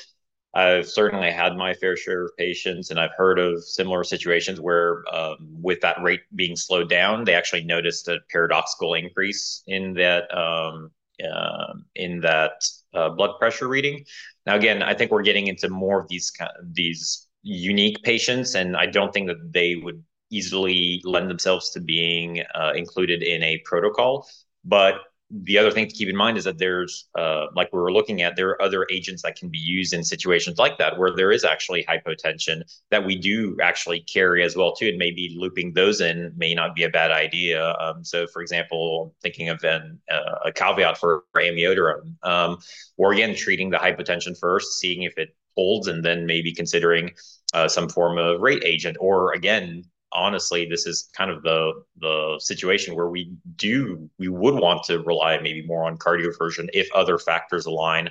I've certainly had my fair share of patients, and I've heard of similar situations where, um, with that rate being slowed down, they actually noticed a paradoxical increase in that um, uh, in that uh, blood pressure reading. Now, again, I think we're getting into more of these these unique patients, and I don't think that they would easily lend themselves to being uh, included in a protocol. But the other thing to keep in mind is that there's, uh, like we were looking at, there are other agents that can be used in situations like that where there is actually hypotension that we do actually carry as well too, and maybe looping those in may not be a bad idea. Um, so, for example, thinking of an, uh, a caveat for amiodarone, um, or again treating the hypotension first, seeing if it holds, and then maybe considering uh, some form of rate agent, or again honestly, this is kind of the the situation where we do we would want to rely maybe more on cardioversion if other factors align,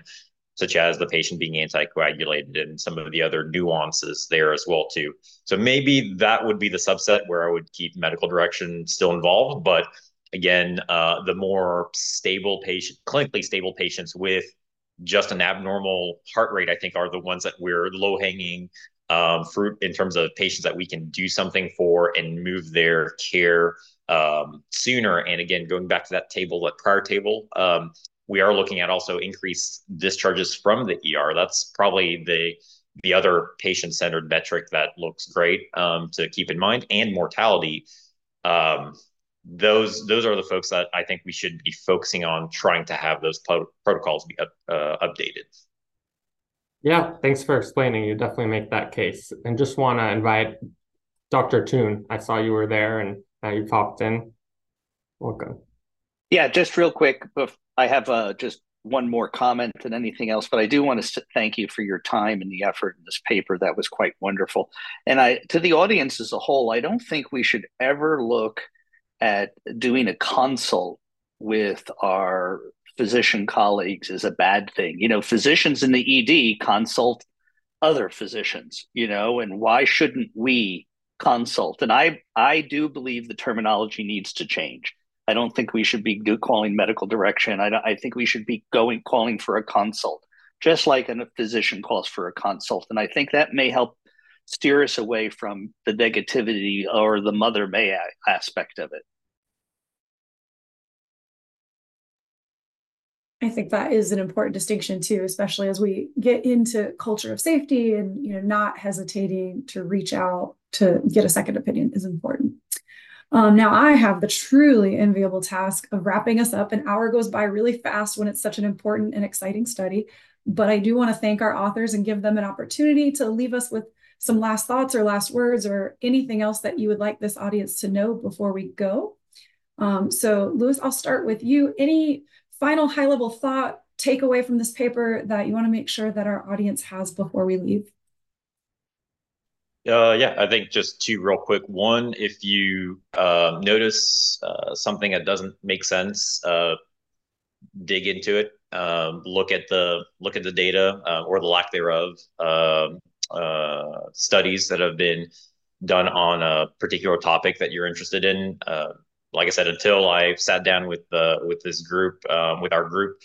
such as the patient being anticoagulated and some of the other nuances there as well too. So maybe that would be the subset where I would keep medical direction still involved, but again, uh, the more stable patient, clinically stable patients with just an abnormal heart rate, I think, are the ones that we're low hanging um, fruit in terms of patients that we can do something for and move their care um, sooner. And again, going back to that table, that prior table, um, we are looking at also increased discharges from the ER. That's probably the the other patient-centered metric that looks great um, to keep in mind, and mortality. Um, those those are the folks that I think we should be focusing on trying to have those protocols be up, uh, updated. Yeah, thanks for explaining. You definitely make that case. And just want to invite Dr. Toon. I saw you were there and now you popped in. Welcome. Yeah, just real quick. I have uh, just one more comment than anything else, but I do want to thank you for your time and the effort in this paper. That was quite wonderful. And I, to the audience as a whole, I don't think we should ever look at doing a consult with our physician colleagues is a bad thing. You know, physicians in the ED consult other physicians, you know, and why shouldn't we consult? And I I do believe the terminology needs to change. I don't think we should be calling medical direction. I, I think we should be going calling for a consult just like a physician calls for a consult. And I think that may help steer us away from the negativity or the mother may aspect of it. I think that is an important distinction too, especially as we get into culture of safety and you know not hesitating to reach out to get a second opinion is important. Um, now I have the truly enviable task of wrapping us up. An hour goes by really fast when it's such an important and exciting study. But I do want to thank our authors and give them an opportunity to leave us with some last thoughts or last words or anything else that you would like this audience to know before we go. Um, so, Louis, I'll start with you. Any final high level thought, takeaway from this paper that you want to make sure that our audience has before we leave? Uh, yeah, I think just two real quick. One, if you uh, notice uh, something that doesn't make sense, uh, dig into it. Um, look at the look at the data uh, or the lack thereof. Um, uh, studies that have been done on a particular topic that you're interested in like I said, until I sat down with the with this group, um, with our group,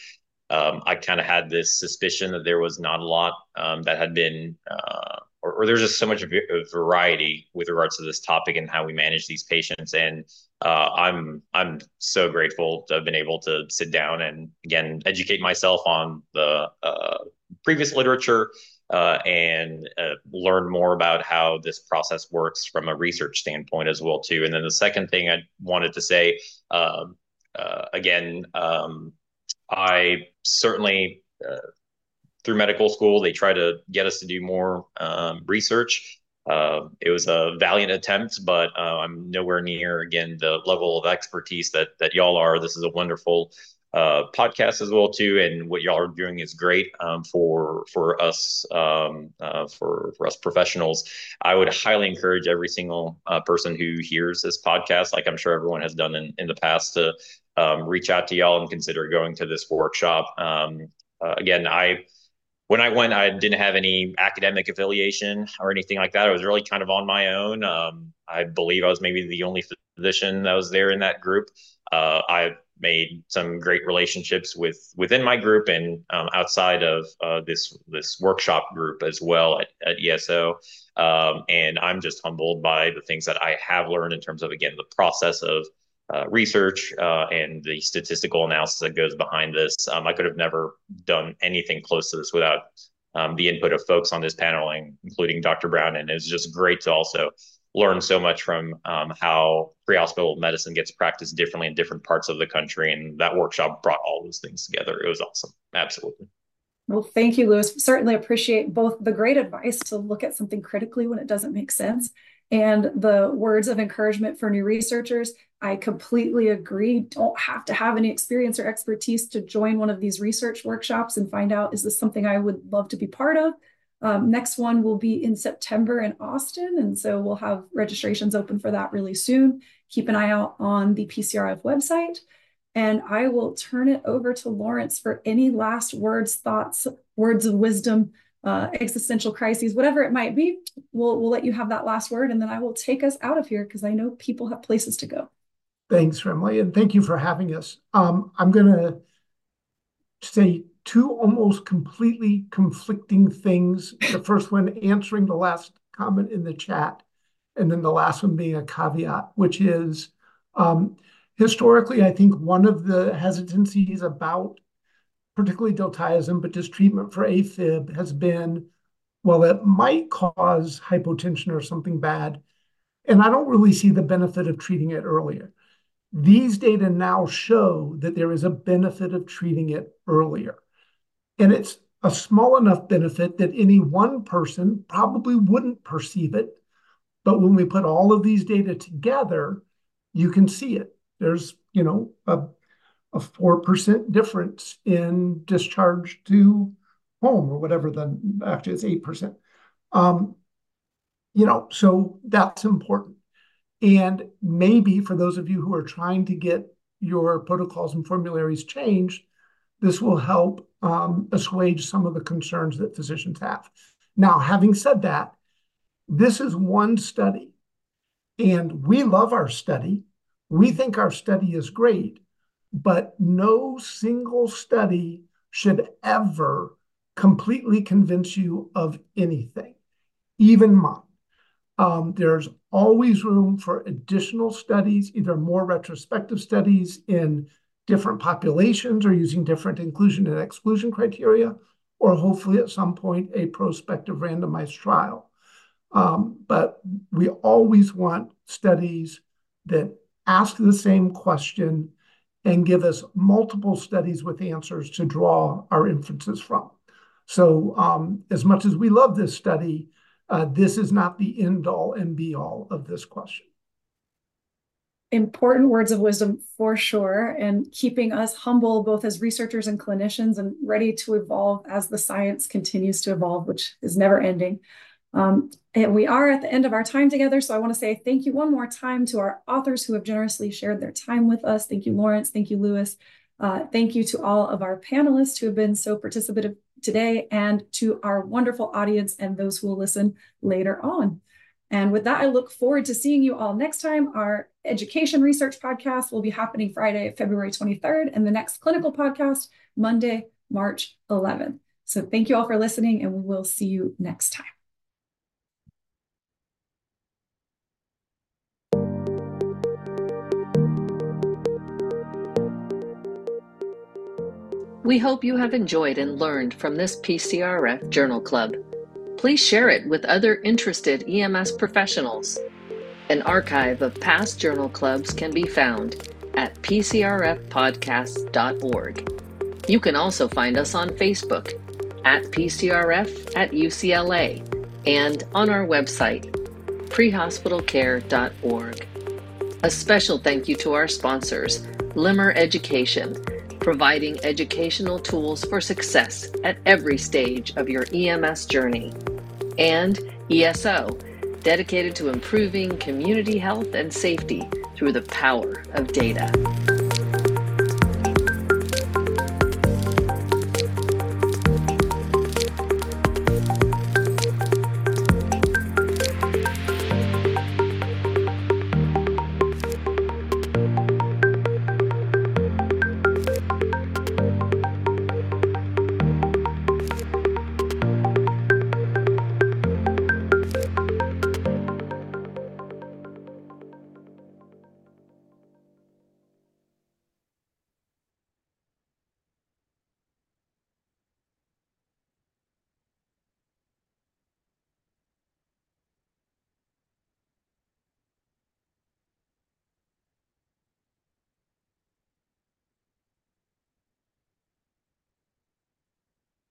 um, I kind of had this suspicion that there was not a lot um, that had been, uh, or, or, there's just so much variety with regards to this topic and how we manage these patients. And uh, I'm I'm so grateful to have been able to sit down and again educate myself on the uh, previous literature uh, and uh, learn more about how this process works from a research standpoint as well too. And then the second thing I wanted to say, um, uh, again, um, I certainly uh, through medical school they try to get us to do more um, research. Uh, it was a valiant attempt, but uh, I'm nowhere near again the level of expertise that that y'all are. This is a wonderful uh, podcast as well too. And what y'all are doing is great um, for for us um, uh, for for us professionals. I would highly encourage every single uh, person who hears this podcast, like I'm sure everyone has done in, in the past, to um, reach out to y'all and consider going to this workshop. Um, uh, again, I when I went, I didn't have any academic affiliation or anything like that. I was really kind of on my own. Um, I believe I was maybe the only physician that was there in that group. Uh, I made some great relationships with within my group and um, outside of uh, this this workshop group as well at, at ESO. Um, and I'm just humbled by the things that I have learned in terms of again the process of uh, research uh, and the statistical analysis that goes behind this. Um, I could have never done anything close to this without um, the input of folks on this panel, including Dr. Brown. And it was just great to also learned so much from um, how pre-hospital medicine gets practiced differently in different parts of the country and that workshop brought all those things together. It was awesome. Absolutely. Well thank you louis certainly appreciate both the great advice to look at something critically when it doesn't make sense and the words of encouragement for new researchers. I completely agree. Don't have to have any experience or expertise to join one of these research workshops and find out is this something i would love to be part of um, next one will be in September in Austin. And so we'll have registrations open for that really soon. Keep an eye out on the PCRF website. And I will turn it over to Lawrence for any last words, thoughts, words of wisdom, uh, existential crises, whatever it might be. We'll, we'll let you have that last word and then I will take us out of here because I know people have places to go. Thanks, Remle, and thank you for having us. Um, I'm going to say two almost completely conflicting things. The first one answering the last comment in the chat, and then the last one being a caveat, which is um, historically, I think one of the hesitancies about particularly diltiazem, but just treatment for AFib has been, well, it might cause hypotension or something bad. And I don't really see the benefit of treating it earlier. These data now show that there is a benefit of treating it earlier. And it's a small enough benefit that any one person probably wouldn't perceive it. But when we put all of these data together, you can see it. There's, you know, a, a 4% difference in discharge to home or whatever the actually it's 8%. Um, you know, so that's important. And maybe for those of you who are trying to get your protocols and formularies changed, this will help um, assuage some of the concerns that physicians have. Now, having said that, this is one study, and we love our study. We think our study is great, but no single study should ever completely convince you of anything, even mine. Um, there's always room for additional studies, either more retrospective studies in different populations or using different inclusion and exclusion criteria, or hopefully at some point a prospective randomized trial. Um, but we always want studies that ask the same question and give us multiple studies with answers to draw our inferences from. So um, as much as we love this study, uh, this is not the end all and be all of this question. Important words of wisdom for sure, and keeping us humble both as researchers and clinicians and ready to evolve as the science continues to evolve, which is never ending. Um, and we are at the end of our time together, so I want to say thank you one more time to our authors who have generously shared their time with us. Thank you, Lawrence. Thank you, Louis. Uh, thank you to all of our panelists who have been so participative today and to our wonderful audience and those who will listen later on. And with that, I look forward to seeing you all next time. Our education research podcast will be happening Friday, February 23rd, and the next clinical podcast, Monday, March 11th. So thank you all for listening, and we will see you next time. We hope you have enjoyed and learned from this PCRF Journal Club. Please share it with other interested EMS professionals. An archive of past journal clubs can be found at pcrfpodcasts.org. You can also find us on Facebook at PCRF at UCLA and on our website, prehospitalcare.org. A special thank you to our sponsors, Limmer Education providing educational tools for success at every stage of your EMS journey. And ESO, dedicated to improving community health and safety through the power of data.